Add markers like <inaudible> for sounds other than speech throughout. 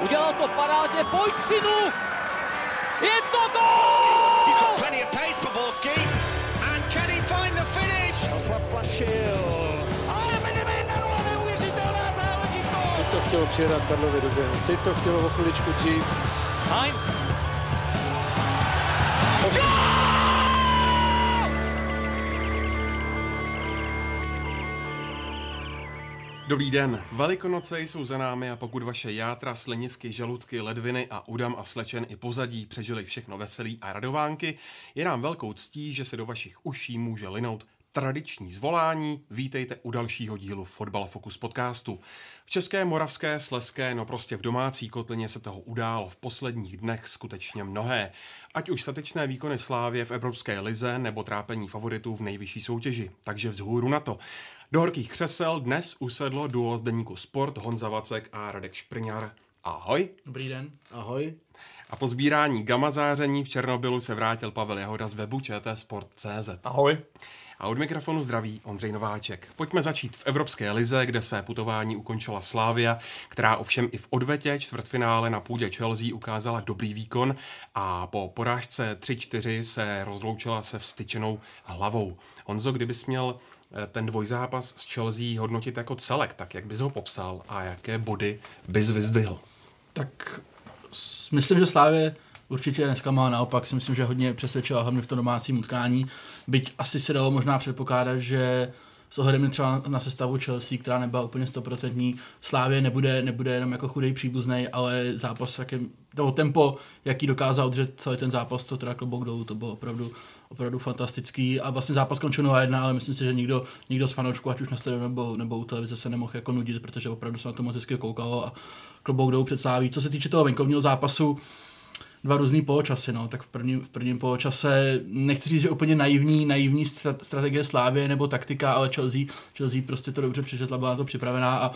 Udělal to parádně, pojď synu! Je to gol! He's got plenty of pace for Borski. And can he find the finish? Ale Benevento, neuvěřitelná záležitost! Teď to chtělo přijedat Karlovi do běhu. Teď to chtělo o chviličku dřív. Heinz. Dobrý den. Velikonoce jsou za námi a pokud vaše játra, slinivky, žaludky, ledviny a udam a slečen i pozadí přežili všechno veselí a radovánky, je nám velkou ctí, že se do vašich uší může linout tradiční zvolání. Vítejte u dalšího dílu Fotbal Focus podcastu. V České, Moravské, Sleské, no prostě v domácí kotlině se toho událo v posledních dnech skutečně mnohé. Ať už statečné výkony Slávě v Evropské lize nebo trápení favoritů v nejvyšší soutěži. Takže vzhůru na to. Do horkých křesel dnes usedlo duo z deníku Sport Honza Vacek a Radek Šprňar. Ahoj. Dobrý den. Ahoj. A po sbírání gamma záření v Černobylu se vrátil Pavel Jahoda z webu ČT Sport.cz. Ahoj. A od mikrofonu zdraví Ondřej Nováček. Pojďme začít v Evropské lize, kde své putování ukončila Slávia, která ovšem i v odvetě čtvrtfinále na půdě Chelsea ukázala dobrý výkon a po porážce 3-4 se rozloučila se vstyčenou hlavou. Honzo, kdybys měl eh, ten dvojzápas s Chelsea hodnotit jako celek, tak jak bys ho popsal a jaké body bys vyzdvihl? Tak myslím, že Slávě určitě dneska má naopak, si myslím, že hodně přesvědčila hlavně v tom domácím utkání. Byť asi se dalo možná předpokládat, že s ohledem třeba na sestavu Chelsea, která nebyla úplně stoprocentní, Slávě nebude, nebude jenom jako chudej příbuzný, ale zápas, jakým, to tempo, jaký dokázal udržet celý ten zápas, to teda klobouk dolů, to bylo opravdu, opravdu fantastický a vlastně zápas skončil 0-1, ale myslím si, že nikdo, nikdo z fanoušků, ať už na stadionu nebo, nebo u televize se nemohl jako nudit, protože opravdu se na to moc hezky koukalo a klobouk dolů před. Co se týče toho venkovního zápasu, dva různý poločasy, no, tak v prvním, v prvním poločase, nechci říct, že úplně naivní, naivní stra- strategie Slávě nebo taktika, ale Chelsea, Chelsea prostě to dobře přečetla, byla na to připravená a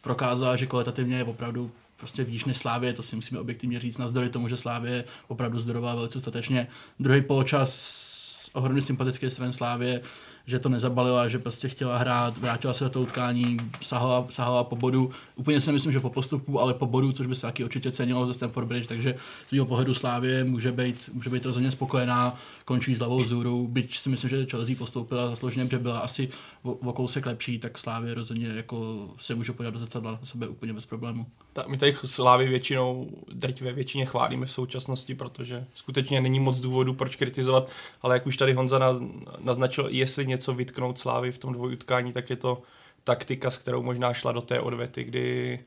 prokázala, že kvalitativně je opravdu prostě výš než Slávě, to si musíme objektivně říct, navzdory tomu, že Slávě opravdu zdrová velice statečně. Druhý poločas ohromně sympatické strany Slávě, že to nezabalila, že prostě chtěla hrát, vrátila se do toho utkání, sahala, sahala po bodu. Úplně si nemyslím, že po postupu, ale po bodu, což by se taky určitě cenilo ze Stamford Bridge, takže z mého pohledu Slávě může být, může být rozhodně spokojená, končí s hlavou vzhůru, byť si myslím, že Chelsea postoupila zaslouženě, protože byla asi o, o kousek lepší, tak Slávě rozhodně jako se může podívat do zrcadla na sebe úplně bez problému. Ta, my tady Slávy většinou, drtivé většině chválíme v současnosti, protože skutečně není moc důvodu, proč kritizovat, ale jak už tady Honza na, naznačil, jestli něco vytknout Slávy v tom dvojutkání, tak je to taktika, s kterou možná šla do té odvety, kdy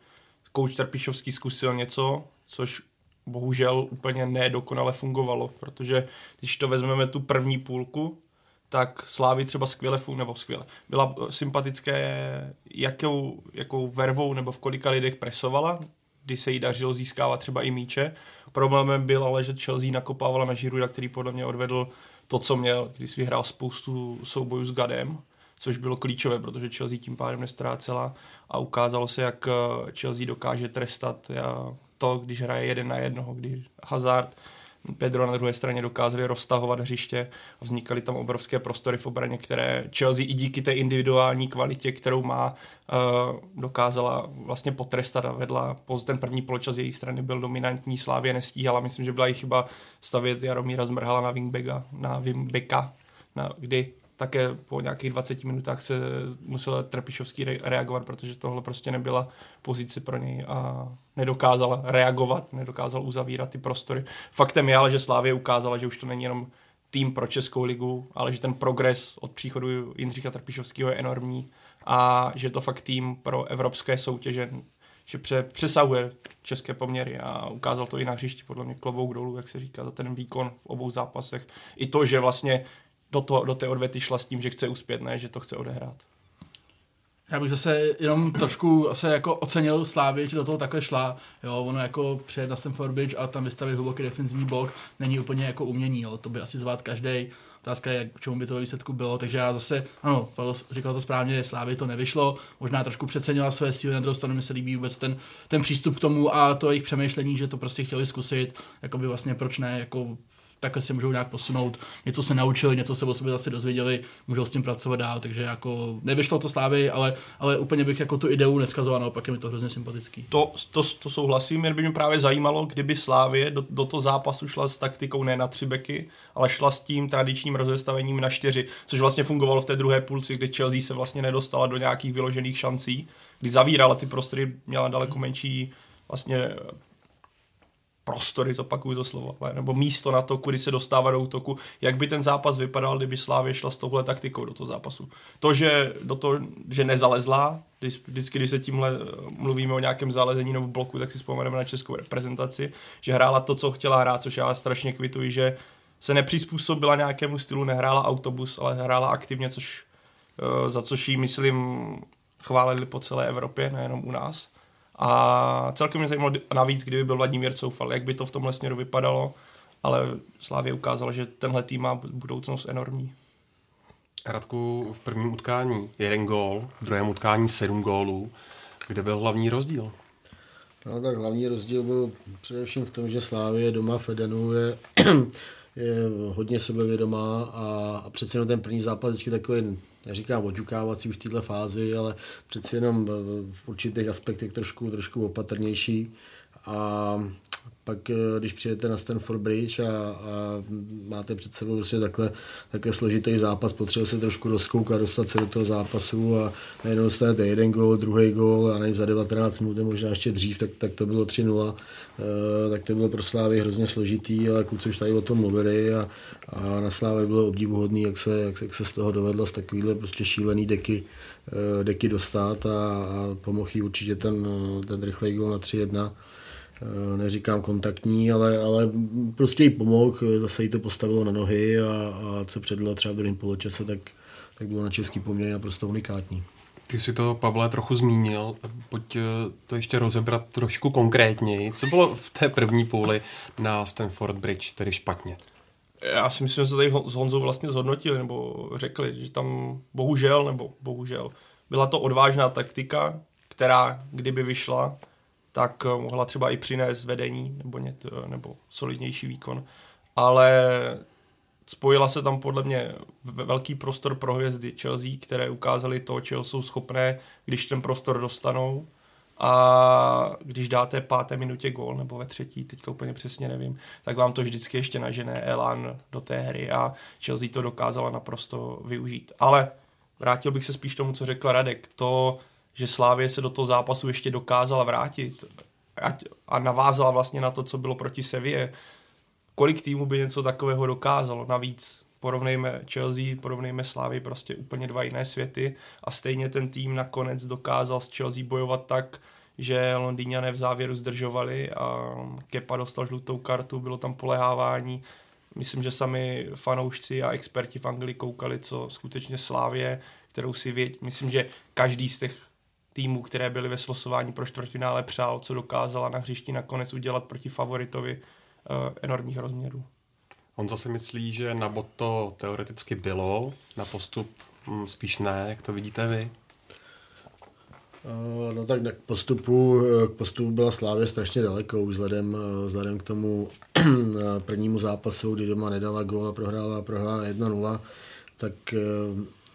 kouč Trpišovský zkusil něco, což bohužel úplně nedokonale fungovalo, protože když to vezmeme tu první půlku, tak Slávy třeba skvěle fun, nebo skvěle. Byla sympatické, jakou, jakou vervou nebo v kolika lidech presovala, kdy se jí dařilo získávat třeba i míče. Problémem byl ale, že Chelsea nakopávala na Žiruda, který podle mě odvedl to, co měl, když vyhrál spoustu soubojů s Gadem, což bylo klíčové, protože Chelsea tím pádem nestrácela a ukázalo se, jak eh, Chelsea dokáže trestat to, když hraje jeden na jednoho, když Hazard Pedro na druhé straně dokázali roztahovat hřiště a vznikaly tam obrovské prostory v obraně, které Chelsea i díky té individuální kvalitě, kterou má, eh, dokázala vlastně potrestat a vedla. Poz ten první poločas její strany byl dominantní, Slávě nestíhala. Myslím, že byla i chyba stavět Jaromíra Zmrhala na wingbacka, na wingbacka, na, kdy také po nějakých 20 minutách se musel Trpišovský re- reagovat, protože tohle prostě nebyla pozice pro něj a nedokázal reagovat, nedokázal uzavírat ty prostory. Faktem je ale, že Slávě ukázala, že už to není jenom tým pro Českou ligu, ale že ten progres od příchodu Jindřicha Trpišovského je enormní a že to fakt tým pro evropské soutěže, že pře- přesahuje české poměry a ukázal to i na hřišti, podle mě klobouk dolů, jak se říká, za ten výkon v obou zápasech. I to, že vlastně do, to, do té odvety šla s tím, že chce uspět, ne, že to chce odehrát. Já bych zase jenom trošku asi jako ocenil Slávy, že do toho takhle šla. Jo, ono jako přijet na Stamford Bridge a tam vystavit hluboký defenzivní blok není úplně jako umění, jo. To by asi zvát každý. Otázka je, k čemu by to výsledku bylo. Takže já zase, ano, Pavel říkal to správně, že Slávy to nevyšlo. Možná trošku přecenila své síly, na druhou stranu mi se líbí vůbec ten, ten přístup k tomu a to jejich přemýšlení, že to prostě chtěli zkusit. Jakoby vlastně proč ne, jako takhle si můžou nějak posunout, něco se naučili, něco se o sobě zase dozvěděli, můžou s tím pracovat dál, takže jako nevyšlo to slávy, ale, ale úplně bych jako tu ideu neskazoval, naopak je mi to hrozně sympatický. To, to, to souhlasím, jen by mě právě zajímalo, kdyby Slávě do, do toho zápasu šla s taktikou ne na tři beky, ale šla s tím tradičním rozestavením na čtyři, což vlastně fungovalo v té druhé půlci, kdy Chelsea se vlastně nedostala do nějakých vyložených šancí, kdy zavírala ty prostory, měla daleko menší vlastně prostory, zopakuju to slovo, nebo místo na to, kudy se dostává do útoku, jak by ten zápas vypadal, kdyby Slávě šla s touhle taktikou do toho zápasu. To, že, do toho, že nezalezla, vždycky, když se tímhle mluvíme o nějakém zalezení nebo bloku, tak si vzpomeneme na českou reprezentaci, že hrála to, co chtěla hrát, což já strašně kvituji, že se nepřizpůsobila nějakému stylu, nehrála autobus, ale hrála aktivně, což, eh, za což jí, myslím, chválili po celé Evropě, nejenom u nás. A celkem mě zajímalo navíc, kdyby byl Vladimír Coufal, jak by to v tomhle směru vypadalo, ale Slávě ukázal, že tenhle tým má budoucnost enormní. Radku, v prvním utkání jeden gól, v druhém utkání sedm gólů. Kde byl hlavní rozdíl? No tak hlavní rozdíl byl především v tom, že Slávě doma v Edenu je, <clears throat> je hodně sebevědomá a, a přece jenom ten první zápas vždycky takový neříkám oťukávací už v této fázi, ale přeci jenom v určitých aspektech trošku, trošku opatrnější. A pak eh, když přijete na Stanford Bridge a, a máte před sebou prostě takhle, takhle složitý zápas, potřebuje se trošku rozkoukat, dostat se do toho zápasu a najednou dostanete jeden gól, druhý gól a než za 19 minut, možná ještě dřív, tak, tak to bylo 3-0, e, tak to bylo pro Slávy hrozně složitý, ale kluci už tady o tom mluvili a, a na Slávě bylo obdivuhodný, jak se, jak, jak se z toho dovedlo z takovýhle prostě šílený deky, e, deky dostat a, a pomohl určitě ten, ten rychlej gól na 3-1 Eh, neříkám kontaktní, ale, ale prostě jí pomohl, zase jí to postavilo na nohy a, a co předvedla třeba v druhém poločase, tak, tak bylo na český poměr naprosto unikátní. Ty si to, Pavle, trochu zmínil. Pojď eh, to ještě rozebrat trošku konkrétněji. Co bylo v té první půli na Stanford Bridge tedy špatně? Já si myslím, že se tady s Honzou vlastně zhodnotili, nebo řekli, že tam bohužel, nebo bohužel, byla to odvážná taktika, která kdyby vyšla, tak eh, mohla třeba i přinést vedení nebo, ně, nebo solidnější výkon. Ale spojila se tam podle mě velký prostor pro hvězdy Chelsea, které ukázali to, čeho jsou schopné, když ten prostor dostanou. A když dáte páté minutě gól, nebo ve třetí, teďka úplně přesně nevím, tak vám to vždycky ještě nažené Elan do té hry a Chelsea to dokázala naprosto využít. Ale vrátil bych se spíš tomu, co řekl Radek. To že Slávě se do toho zápasu ještě dokázala vrátit a navázala vlastně na to, co bylo proti Sevě. Kolik týmů by něco takového dokázalo? Navíc porovnejme Chelsea, porovnejme Slávy, prostě úplně dva jiné světy a stejně ten tým nakonec dokázal s Chelsea bojovat tak, že Londýňané v závěru zdržovali a Kepa dostal žlutou kartu, bylo tam polehávání. Myslím, že sami fanoušci a experti v Anglii koukali, co skutečně Slávě, kterou si věď, myslím, že každý z těch týmů, které byly ve slosování pro čtvrtfinále přál, co dokázala na hřišti nakonec udělat proti favoritovi uh, enormních rozměrů. On zase myslí, že na bod to teoreticky bylo, na postup hm, spíš ne, jak to vidíte vy? Uh, no tak k postupu, eh, k postupu byla Slávě strašně daleko, už vzhledem, vzhledem k tomu <clears throat> prvnímu zápasu, kdy doma nedala gól a prohrála, prohrála 1-0, tak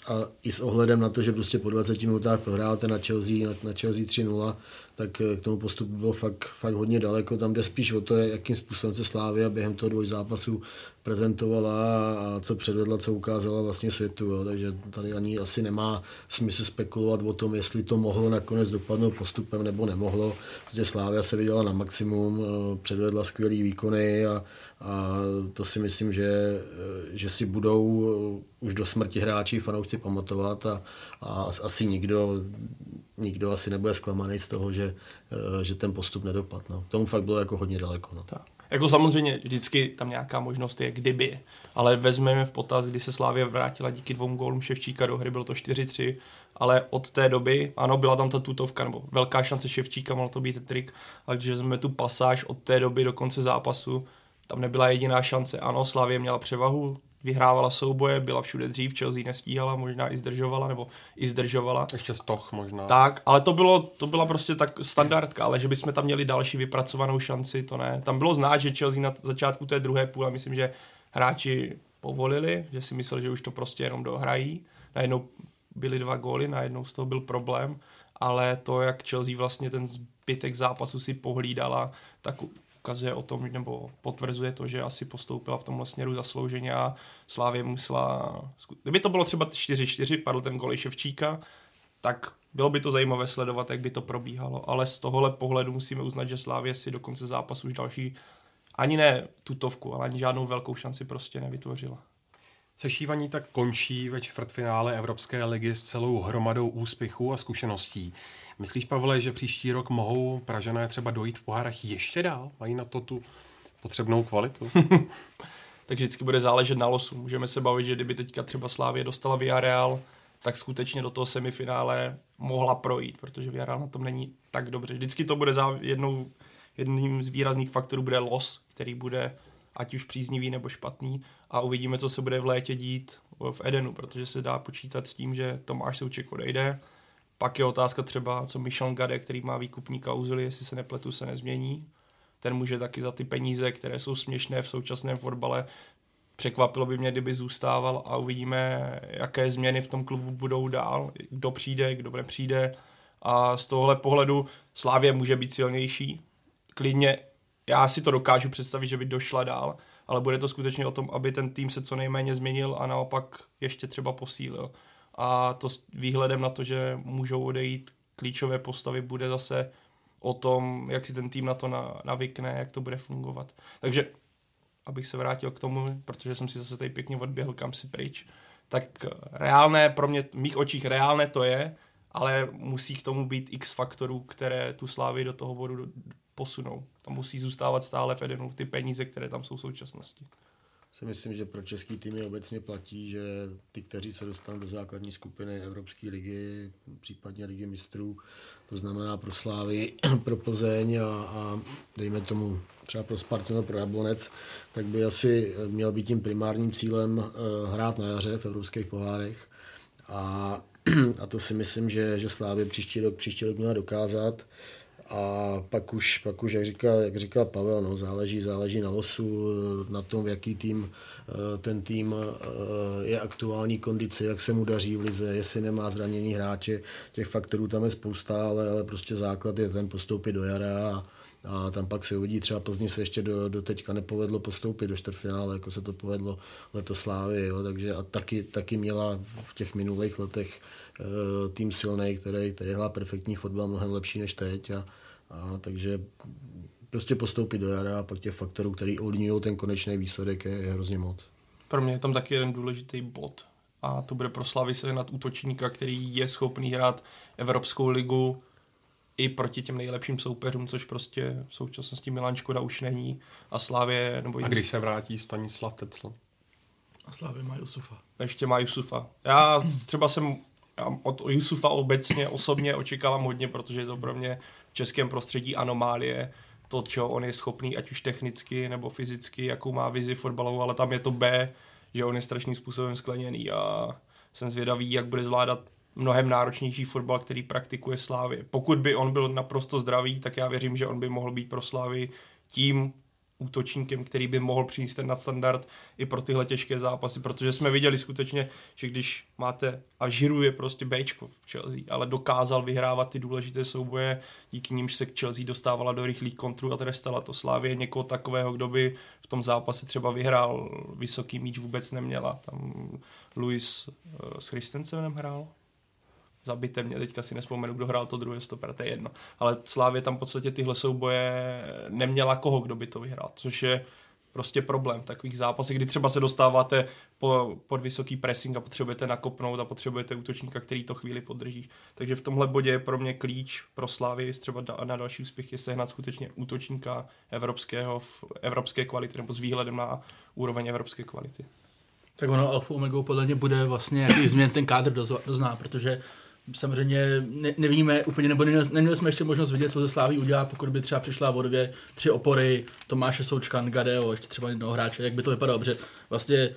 a i s ohledem na to, že prostě po 20 minutách prohráte na Chelsea, na, Chelsea 3-0, tak eh, k tomu postupu bylo fakt, fakt hodně daleko. Tam jde spíš o to, jakým způsobem se Slávia během toho dvoj zápasu prezentovala a co předvedla, co ukázala vlastně světu. Jo. Takže tady ani asi nemá smysl spekulovat o tom, jestli to mohlo nakonec dopadnout postupem nebo nemohlo. Prostě Slávia se vydala na maximum, eh, předvedla skvělé výkony a, a to si myslím, že, že si budou už do smrti hráči fanoušci pamatovat a, a asi nikdo nikdo asi nebude zklamaný z toho, že, že ten postup nedopad. No. Tomu fakt bylo jako hodně daleko. No. Tak. Jako samozřejmě vždycky tam nějaká možnost je kdyby, ale vezmeme v potaz, kdy se Slávě vrátila díky dvou gólům Ševčíka do hry, bylo to 4-3, ale od té doby, ano, byla tam ta tutovka, nebo velká šance Ševčíka, mohl to být trik, ale když vezmeme tu pasáž od té doby do konce zápasu, tam nebyla jediná šance. Ano, Slavě měla převahu, vyhrávala souboje, byla všude dřív, Chelsea nestíhala, možná i zdržovala, nebo i zdržovala. Ještě stoch možná. Tak, ale to, bylo, to byla prostě tak standardka, ale že bychom tam měli další vypracovanou šanci, to ne. Tam bylo znát, že Chelsea na začátku té druhé půle, myslím, že hráči povolili, že si mysleli, že už to prostě jenom dohrají. Najednou byly dva góly, najednou z toho byl problém, ale to, jak Chelsea vlastně ten zbytek zápasu si pohlídala, tak ukazuje o tom, nebo potvrzuje to, že asi postoupila v tomhle směru zaslouženě a Slávě musela... Kdyby to bylo třeba 4-4, padl ten gol Ševčíka, tak bylo by to zajímavé sledovat, jak by to probíhalo. Ale z tohohle pohledu musíme uznat, že Slávě si do konce zápasu už další ani ne tutovku, ale ani žádnou velkou šanci prostě nevytvořila. Sešívaní tak končí ve čtvrtfinále Evropské ligy s celou hromadou úspěchů a zkušeností. Myslíš, Pavle, že příští rok mohou Pražané třeba dojít v pohárech ještě dál? Mají na to tu potřebnou kvalitu? <laughs> <laughs> tak vždycky bude záležet na losu. Můžeme se bavit, že kdyby teďka třeba Slávě dostala Villarreal, tak skutečně do toho semifinále mohla projít, protože Villarreal na tom není tak dobře. Vždycky to bude za jednou, jedním z výrazných faktorů bude los, který bude ať už příznivý nebo špatný a uvidíme, co se bude v létě dít v Edenu, protože se dá počítat s tím, že Tomáš Souček odejde. Pak je otázka třeba, co Michel Gade, který má výkupní klauzuly, jestli se nepletu, se nezmění. Ten může taky za ty peníze, které jsou směšné v současném fotbale, překvapilo by mě, kdyby zůstával a uvidíme, jaké změny v tom klubu budou dál, kdo přijde, kdo nepřijde. A z tohohle pohledu Slávě může být silnější. Klidně já si to dokážu představit, že by došla dál, ale bude to skutečně o tom, aby ten tým se co nejméně změnil a naopak ještě třeba posílil. A to s výhledem na to, že můžou odejít klíčové postavy, bude zase o tom, jak si ten tým na to navykne, jak to bude fungovat. Takže, abych se vrátil k tomu, protože jsem si zase tady pěkně odběhl kam si pryč, tak reálné, pro mě, v mých očích reálné to je, ale musí k tomu být x faktorů, které tu slávy do toho bodu posunou. A musí zůstávat stále v Edenu ty peníze, které tam jsou v současnosti. Si myslím, že pro český týmy obecně platí, že ty, kteří se dostanou do základní skupiny Evropské ligy, případně ligy mistrů, to znamená pro Slávy, <clears throat> pro Plzeň a, a dejme tomu třeba pro Spartu nebo pro Jablonec, tak by asi měl být tím primárním cílem uh, hrát na jaře v evropských pohárech. A, a to si myslím, že, že Slávy příští rok, příští rok měla dokázat. A pak už, pak už jak, říkal, jak říkal Pavel, no, záleží, záleží na losu, na tom, v jaký tým eh, ten tým eh, je aktuální kondice, jak se mu daří v lize, jestli nemá zranění hráče. Těch faktorů tam je spousta, ale, ale prostě základ je ten postoupit do jara a, a tam pak se uvidí, třeba Plzni se ještě do, do teďka nepovedlo postoupit do čtvrtfinále, jako se to povedlo letos Slávy, jo, takže a taky, taky měla v těch minulých letech Eh, tým silný, který, který hrál perfektní fotbal, mnohem lepší než teď. A, a takže prostě postoupit do jara a pak těch faktorů, který ovlivňují ten konečný výsledek, je, je hrozně moc. Pro mě je tam taky jeden důležitý bod a to bude pro Slavy se nad útočníka, který je schopný hrát Evropskou ligu i proti těm nejlepším soupeřům, což prostě v současnosti Milan Škoda už není a Slávě... Nebo a když se vrátí Stanislav Tecl? A Slávě má Jusufa. Ještě má Jusufa. Já třeba jsem já od Jusufa obecně osobně očekávám hodně, protože je to pro mě v českém prostředí anomálie, to, čeho on je schopný, ať už technicky nebo fyzicky, jakou má vizi fotbalovou, ale tam je to B, že on je strašným způsobem skleněný a jsem zvědavý, jak bude zvládat mnohem náročnější fotbal, který praktikuje Slávy. Pokud by on byl naprosto zdravý, tak já věřím, že on by mohl být pro Slávy tím útočníkem, který by mohl přinést ten nadstandard i pro tyhle těžké zápasy, protože jsme viděli skutečně, že když máte, a Žiru je prostě Bčko v Chelsea, ale dokázal vyhrávat ty důležité souboje, díky nimž se k Chelsea dostávala do rychlých kontrů a trestala to. Slávě někoho takového, kdo by v tom zápase třeba vyhrál vysoký míč vůbec neměla. Tam Luis uh, s Christensenem hrál, zabité mě, teďka si nespomenu, kdo hrál to druhé stoper, to je jedno. Ale Slávě tam v podstatě tyhle souboje neměla koho, kdo by to vyhrál, což je prostě problém takových zápasů, kdy třeba se dostáváte po, pod vysoký pressing a potřebujete nakopnout a potřebujete útočníka, který to chvíli podrží. Takže v tomhle bodě je pro mě klíč pro Slávy třeba na další úspěch je sehnat skutečně útočníka evropského, v evropské kvality nebo s výhledem na úroveň evropské kvality. Tak ono Alfa Omega podle mě bude vlastně, jaký změn ten kádr dozná, protože samozřejmě ne, nevíme úplně, nebo neměli, jsme ještě možnost vidět, co ze Sláví udělá, pokud by třeba přišla o dvě, tři opory, Tomáše Součkan, Gadeo, ještě třeba jednoho hráče, jak by to vypadalo, protože vlastně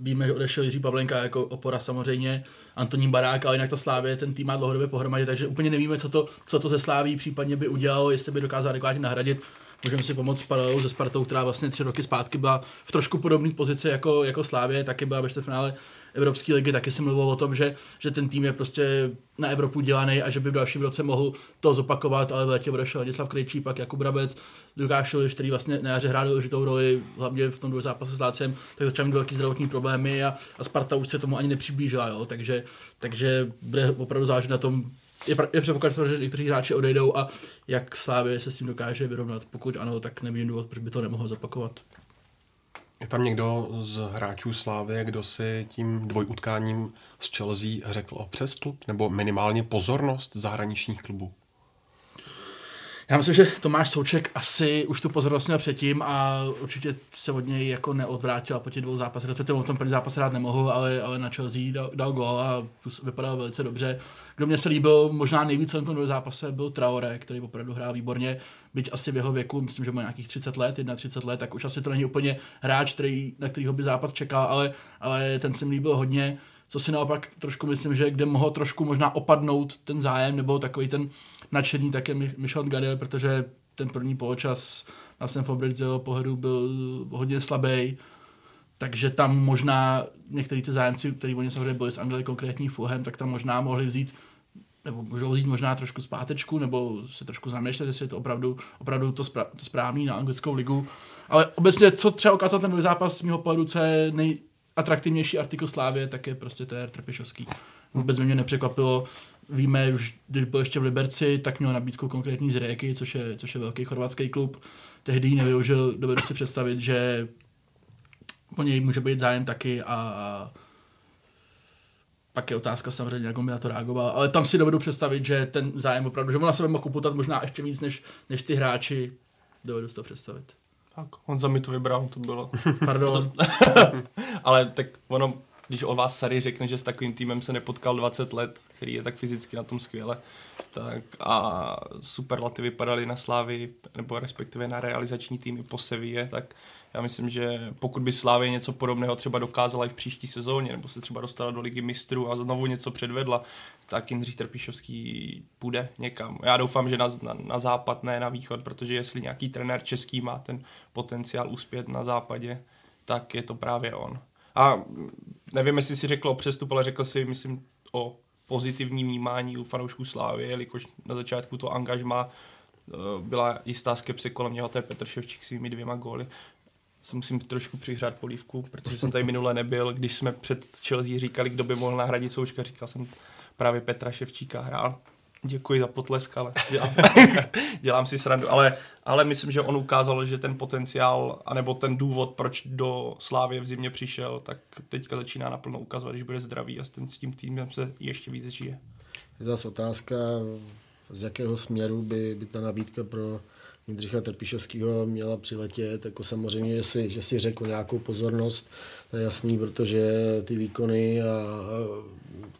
víme, že odešel Jiří Pavlenka jako opora samozřejmě, Antonín Barák, ale jinak to Slávě ten tým má dlouhodobě pohromadě, takže úplně nevíme, co to, co to ze Sláví případně by udělalo, jestli by dokázal adekvátně nahradit. Můžeme si pomoct paralelu se Spartou, která vlastně tři roky zpátky byla v trošku podobné pozici jako, jako Slávě, taky byla ve finále Evropské ligy, taky jsem mluvil o tom, že, že ten tým je prostě na Evropu dělaný a že by v dalším roce mohl to zopakovat, ale v létě odešel Ladislav Krejčí, pak Jakub Brabec, Lukáš Liš, který vlastně na jaře hrál důležitou roli, hlavně v tom druhém zápase s Lácem, tak začal mít velký zdravotní problémy a, a Sparta už se tomu ani nepřiblížila, jo? Takže, takže bude opravdu záležet na tom, je, je předpoklad, že někteří hráči odejdou a jak Slávě se s tím dokáže vyrovnat. Pokud ano, tak nevidím důvod, proč by to nemohlo zopakovat. Je tam někdo z hráčů Slávy, kdo si tím dvojutkáním s Chelsea řekl o přestup nebo minimálně pozornost zahraničních klubů? Já myslím, že Tomáš Souček asi už tu pozornost měl předtím a určitě se od něj jako neodvrátil a po těch dvou zápasech, respektive v tom první zápase rád nemohl, ale, ale na Chelsea dal, dal gol a vypadal velice dobře. Kdo mě se líbil možná nejvíce v tom zápase byl Traore, který opravdu hrál výborně, byť asi v jeho věku, myslím, že má nějakých 30 let, 31 let, tak už asi to není úplně hráč, který, na kterýho by západ čekal, ale, ale ten se mi líbil hodně co si naopak trošku myslím, že kde mohl trošku možná opadnout ten zájem, nebo takový ten nadšení, tak je Michel Gadel, protože ten první poločas na Sam Fabridge z jeho pohledu byl hodně slabý, takže tam možná některý ty zájemci, kteří oni samozřejmě byli s Anglie konkrétní Fulham, tak tam možná mohli vzít nebo můžou vzít možná trošku zpátečku, nebo se trošku zamýšlet, jestli je to opravdu, opravdu to, spra- to správný na anglickou ligu. Ale obecně, co třeba ukázal ten zápas z mého pohledu, co je nej, atraktivnější artikl Slávě, tak je prostě ten Trpišovský. Vůbec mě nepřekvapilo. Víme, už když byl ještě v Liberci, tak měl nabídku konkrétní z Réky, což je, což je velký chorvatský klub. Tehdy ji nevyužil, dovedu si představit, že po něj může být zájem taky a, a pak je otázka samozřejmě, jak on by na to reagoval, ale tam si dovedu představit, že ten zájem opravdu, že on na sebe mohl kuputat možná ještě víc než, než ty hráči, dovedu si to představit. Tak, on za mi to vybral, to bylo. <laughs> Pardon. <laughs> Ale tak ono, když o vás Sary řekne, že s takovým týmem se nepotkal 20 let, který je tak fyzicky na tom skvěle, tak a superlativy padaly na Slávy, nebo respektive na realizační týmy po Sevě, tak já myslím, že pokud by Slávě něco podobného třeba dokázala i v příští sezóně, nebo se třeba dostala do ligy mistrů a znovu něco předvedla, tak Jindřich Trpišovský půjde někam. Já doufám, že na, na, na západ, ne na východ, protože jestli nějaký trenér český má ten potenciál uspět na západě, tak je to právě on. A nevím, jestli si řekl o přestup, ale řekl si, myslím, o pozitivní vnímání u fanoušků Slávy, jelikož na začátku to angažma eh, byla jistá skepse kolem něho, to je Petr Ševčík svými dvěma góly se musím trošku přihřát polívku, protože jsem tady minule nebyl, když jsme před Chelsea říkali, kdo by mohl nahradit Součka, říkal jsem právě Petra Ševčíka hrál. Děkuji za potlesk, ale dělám, <laughs> dělám si srandu. Ale, ale myslím, že on ukázal, že ten potenciál, anebo ten důvod, proč do Slávě v zimě přišel, tak teďka začíná naplno ukazovat, že bude zdravý a s, tím, s tím týmem se ještě víc žije. Je zase otázka, z jakého směru by, by ta nabídka pro Jindřicha Trpišovského měla přiletět, jako samozřejmě, že si, že si řekl nějakou pozornost, to je jasný, protože ty výkony, a, a,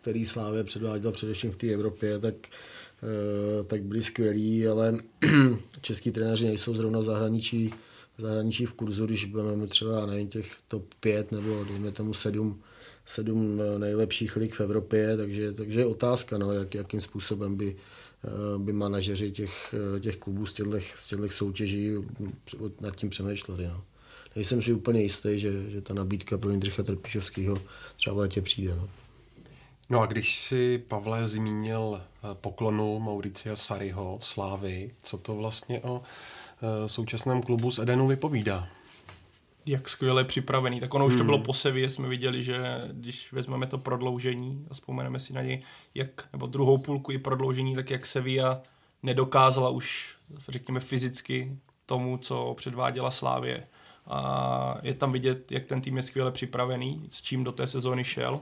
který Slávě předváděl především v té Evropě, tak, e, tak byly skvělý, ale <clears throat> český trenéři nejsou zrovna v zahraničí, v zahraničí v kurzu, když budeme třeba nevím, těch top 5 nebo dejme tomu 7, sedm nejlepších lig v Evropě, takže, takže je otázka, no, jak, jakým způsobem by by manažeři těch, eh, těch klubů z těchto, z těchto soutěží nad tím přemýšleli. No. Nejsem si úplně jistý, že, že ta nabídka pro Jindřicha Trpišovského třeba v létě přijde. No. No a když si Pavle zmínil eh, poklonu Mauricia Sariho, Slávy, co to vlastně o současném klubu z Edenu vypovídá? Jak skvěle připravený. Tak ono hmm. už to bylo hmm. po Sevě, jsme viděli, že když vezmeme to prodloužení a vzpomeneme si na něj, jak, nebo druhou půlku i prodloužení, tak jak Sevilla nedokázala už, řekněme, fyzicky tomu, co předváděla Slávě. A je tam vidět, jak ten tým je skvěle připravený, s čím do té sezóny šel.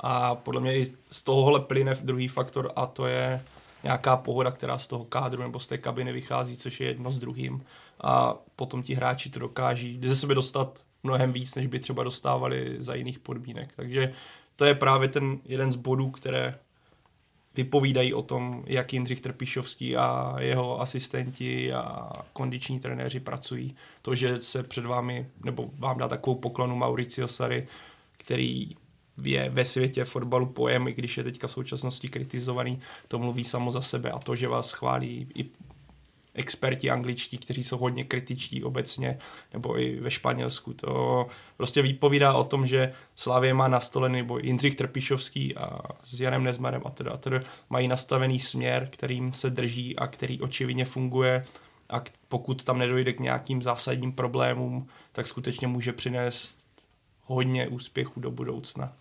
A podle mě i z tohohle plyne druhý faktor a to je nějaká pohoda, která z toho kádru nebo z té kabiny vychází, což je jedno s druhým a potom ti hráči to dokáží ze sebe dostat mnohem víc, než by třeba dostávali za jiných podmínek. Takže to je právě ten jeden z bodů, které vypovídají o tom, jak Jindřich Trpišovský a jeho asistenti a kondiční trenéři pracují. To, že se před vámi, nebo vám dá takovou poklonu Mauricio Sari, který je ve světě fotbalu pojem, i když je teďka v současnosti kritizovaný, to mluví samo za sebe a to, že vás chválí i experti angličtí, kteří jsou hodně kritičtí obecně, nebo i ve Španělsku. To prostě výpovídá o tom, že Slavě má nastolený, nebo Jindřich Trpišovský a s Janem Nezmarem a teda, a teda mají nastavený směr, kterým se drží a který očividně funguje a pokud tam nedojde k nějakým zásadním problémům, tak skutečně může přinést hodně úspěchů do budoucna.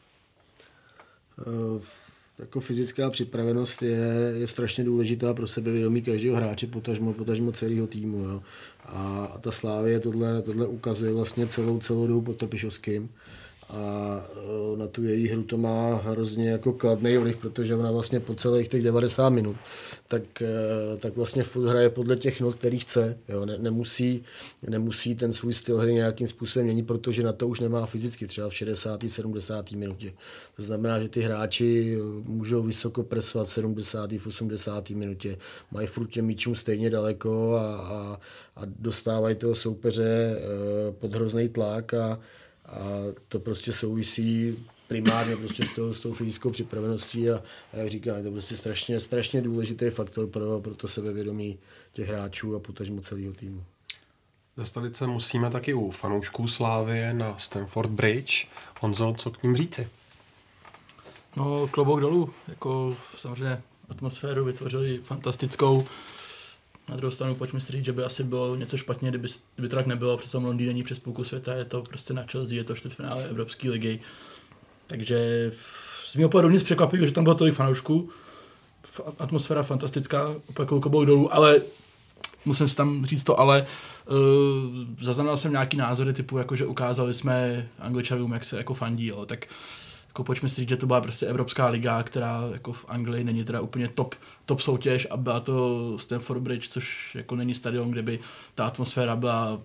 Uh jako fyzická připravenost je, je strašně důležitá pro sebevědomí každého hráče, potažmo, potažmo celého týmu. Jo. A, a ta Slávě tohle, tohle ukazuje vlastně celou, celou dobu pod Topišovským a e, na tu její hru to má hrozně jako kladný vliv, protože ona vlastně po celých těch 90 minut tak, e, tak vlastně furt hraje podle těch not, který chce. Jo? Ne, nemusí, nemusí ten svůj styl hry nějakým způsobem měnit, protože na to už nemá fyzicky, třeba v 60. 70. minutě. To znamená, že ty hráči můžou vysoko presovat v 70. v 80. minutě, mají furt těm míčům stejně daleko a, a, a dostávají toho soupeře e, pod hrozný tlak a, a to prostě souvisí primárně prostě s tou, s tou fyzickou připraveností a, a jak říkám, je to prostě strašně, strašně důležitý faktor pro, pro to sebevědomí těch hráčů a potažmo celého týmu. Zastavit se musíme taky u fanoušků Slávy na Stamford Bridge. Honzo, co k ním říci? No, klobouk dolů. Jako samozřejmě atmosféru vytvořili fantastickou. Na druhou stranu pojďme si říct, že by asi bylo něco špatně, kdyby, kdyby to tak nebylo, přece Londýn není přes půlku světa, je to prostě na Chelsea, je to čtvrtfinále Evropské ligy. Takže z mého pohledu nic překvapivého, že tam bylo tolik fanoušků. Atmosféra fantastická, opakuju kobou dolů, ale musím si tam říct to, ale uh, zaznamenal jsem nějaký názory typu, jako že ukázali jsme angličanům, jak se jako fandí, jo, tak jako pojďme si říct, že to byla prostě Evropská liga, která jako v Anglii není teda úplně top, top soutěž a byla to Stamford Bridge, což jako není stadion, kde by ta atmosféra byla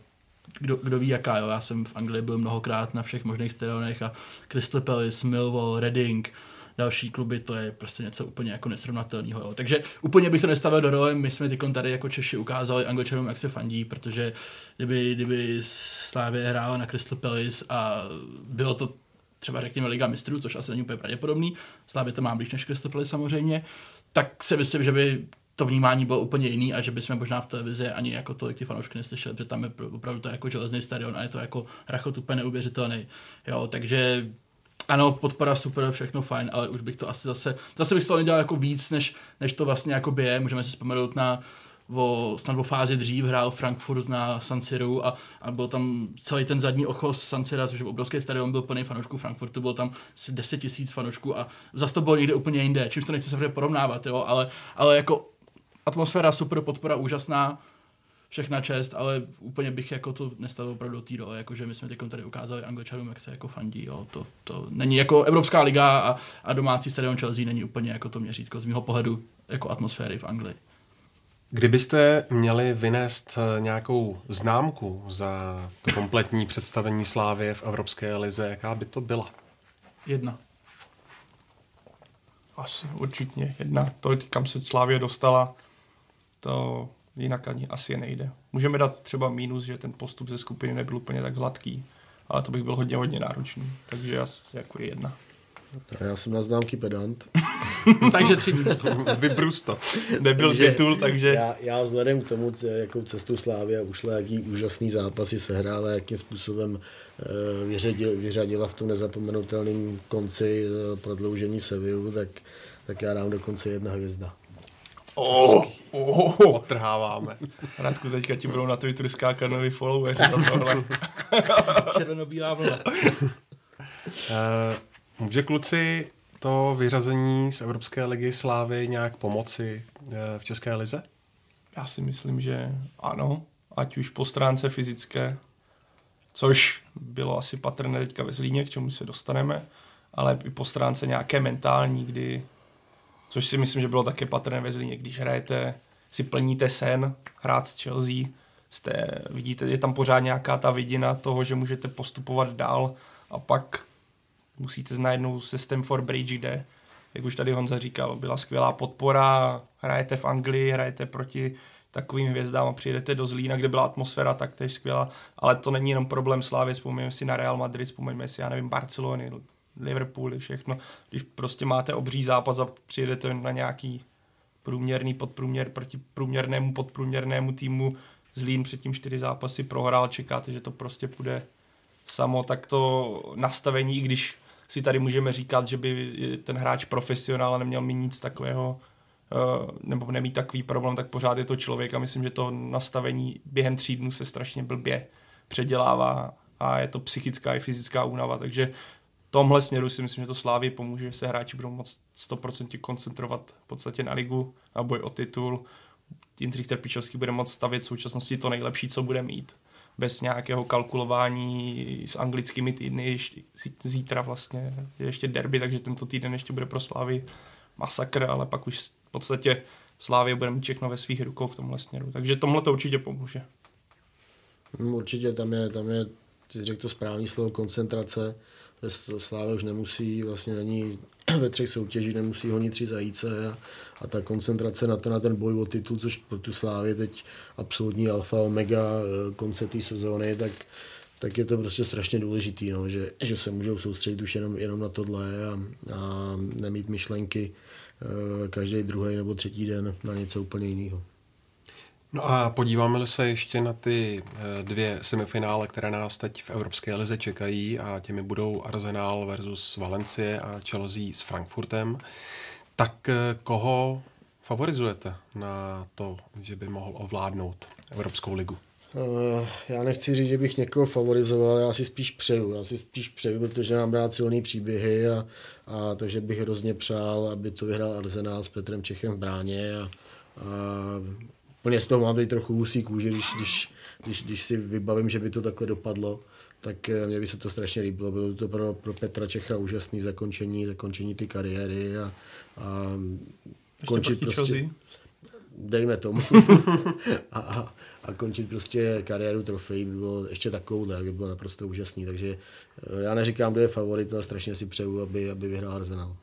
kdo, kdo ví jaká, jo. Já jsem v Anglii byl mnohokrát na všech možných stadionech a Crystal Palace, Millwall, Reading, další kluby, to je prostě něco úplně jako nesrovnatelného. Jo. Takže úplně bych to nestavil do role, my jsme teď tady jako Češi ukázali angličanům, jak se fandí, protože kdyby, kdyby Slávě hrála na Crystal Palace a bylo to třeba řekněme Liga mistrů, což asi není úplně pravděpodobný, Slávě to má blíž než Crystal Palace samozřejmě, tak si myslím, že by to vnímání bylo úplně jiný a že bychom možná v televizi ani jako tolik ty fanoušky neslyšeli, protože tam je opravdu to jako železný stadion a je to jako rachot úplně neuvěřitelný. Jo, takže ano, podpora super, všechno fajn, ale už bych to asi zase, zase bych z toho nedělal jako víc, než, než to vlastně jako je. Můžeme si vzpomenout na o, snad o fázi dřív hrál Frankfurt na San Siro a, a byl tam celý ten zadní ochos San Siro, což je obrovský stadion, byl plný fanoušků Frankfurtu, bylo tam asi 10 tisíc fanoušků a zase to bylo někde úplně jinde, čímž to nechci se porovnávat, jo, ale, ale jako atmosféra super, podpora úžasná, všechna čest, ale úplně bych jako to nestavil opravdu do té role, jakože my jsme teď tady ukázali angličanům, jak se jako fandí, jo. To, to není jako Evropská liga a, a domácí stadion Chelsea není úplně jako to měřítko z mého pohledu jako atmosféry v Anglii. Kdybyste měli vynést eh, nějakou známku za to kompletní představení Slávy v Evropské lize, jaká by to byla? Jedna. Asi určitě jedna. To, kam se Slávě dostala, to jinak ani asi nejde. Můžeme dát třeba mínus, že ten postup ze skupiny nebyl úplně tak hladký, ale to bych byl hodně, hodně náročný. Takže asi jako jedna. Já jsem na známky pedant. <laughs> takže tři <laughs> minus. Vybrus to. Nebyl takže titul, takže... Já, já vzhledem k tomu, jakou cestu Slávia ušla, jaký úžasný zápasy sehrála, jakým způsobem uh, vyřadil, vyřadila v tom nezapomenutelném konci uh, prodloužení Sevillu, tak, tak já dám dokonce jedna hvězda. Oh, oh. Otrháváme. Radku, teďka ti budou na Twitteru skákat nový <laughs> tohle. Červenobílá vlna. uh, může kluci to vyřazení z Evropské ligy Slávy nějak pomoci uh, v České lize? Já si myslím, že ano. Ať už po stránce fyzické, což bylo asi patrné teďka ve Zlíně, k čemu se dostaneme, ale i po stránce nějaké mentální, kdy což si myslím, že bylo také patrné ve Zlíně, když hrajete, si plníte sen hrát s Chelsea, jste, vidíte, je tam pořád nějaká ta vidina toho, že můžete postupovat dál a pak musíte z najednou se Stamford Bridge, kde, jak už tady Honza říkal, byla skvělá podpora, hrajete v Anglii, hrajete proti takovým hvězdám a přijedete do Zlína, kde byla atmosféra taktéž skvělá, ale to není jenom problém Slávy, vzpomeňme si na Real Madrid, vzpomeňme si, já nevím, Barcelony, Liverpool, všechno. Když prostě máte obří zápas a přijedete na nějaký průměrný podprůměr proti průměrnému podprůměrnému týmu. Zlín předtím čtyři zápasy prohrál, čekáte, že to prostě půjde samo, tak to nastavení, i když si tady můžeme říkat, že by ten hráč profesionál neměl mít nic takového, eh, nebo nemít takový problém, tak pořád je to člověk a myslím, že to nastavení během tří dnů se strašně blbě předělává a je to psychická i fyzická únava, takže tomhle směru si myslím, že to Slávě pomůže, že se hráči budou moc 100% koncentrovat v podstatě na ligu, na boj o titul. Jindřich Trpičovský bude moct stavět v současnosti to nejlepší, co bude mít bez nějakého kalkulování s anglickými týdny. Zítra vlastně je ještě derby, takže tento týden ještě bude pro Slávy masakr, ale pak už v podstatě Slávě bude mít všechno ve svých rukou v tomhle směru. Takže tomhle to určitě pomůže. Hmm, určitě tam je, tam je, řekl to správný slovo, koncentrace. Slávě už nemusí, vlastně není <clears throat> ve třech soutěžích, nemusí honit tři zajíce a, a ta koncentrace na, to, na ten boj o titul, což pro tu Slávě teď absolutní alfa, omega eh, konce té sezóny, tak, tak je to prostě strašně důležitý, no, že, že se můžou soustředit už jenom, jenom na tohle a, a nemít myšlenky uh, každý druhý nebo třetí den na něco úplně jiného. No a podíváme se ještě na ty eh, dvě semifinále, které nás teď v Evropské lize čekají a těmi budou Arsenal versus Valencie a Chelsea s Frankfurtem. Tak eh, koho favorizujete na to, že by mohl ovládnout Evropskou ligu? Uh, já nechci říct, že bych někoho favorizoval, já si spíš přeju. Já si spíš přeju, protože mám rád silný příběhy a, a takže bych hrozně přál, aby to vyhrál Arsenal s Petrem Čechem v bráně a, a úplně z toho mám tady trochu husí kůže, když, když, když, když si vybavím, že by to takhle dopadlo, tak eh, mně by se to strašně líbilo. Bylo to pro, pro Petra Čecha úžasné zakončení, zakončení ty kariéry a, a končit prostě, Chelsea? dejme tomu, <laughs> a, a, a končit prostě kariéru trofejí by bylo ještě takovouhle, by bylo naprosto úžasný. Takže eh, já neříkám, kdo je favorit, ale strašně si přeju, aby, aby vyhrál Arsenal.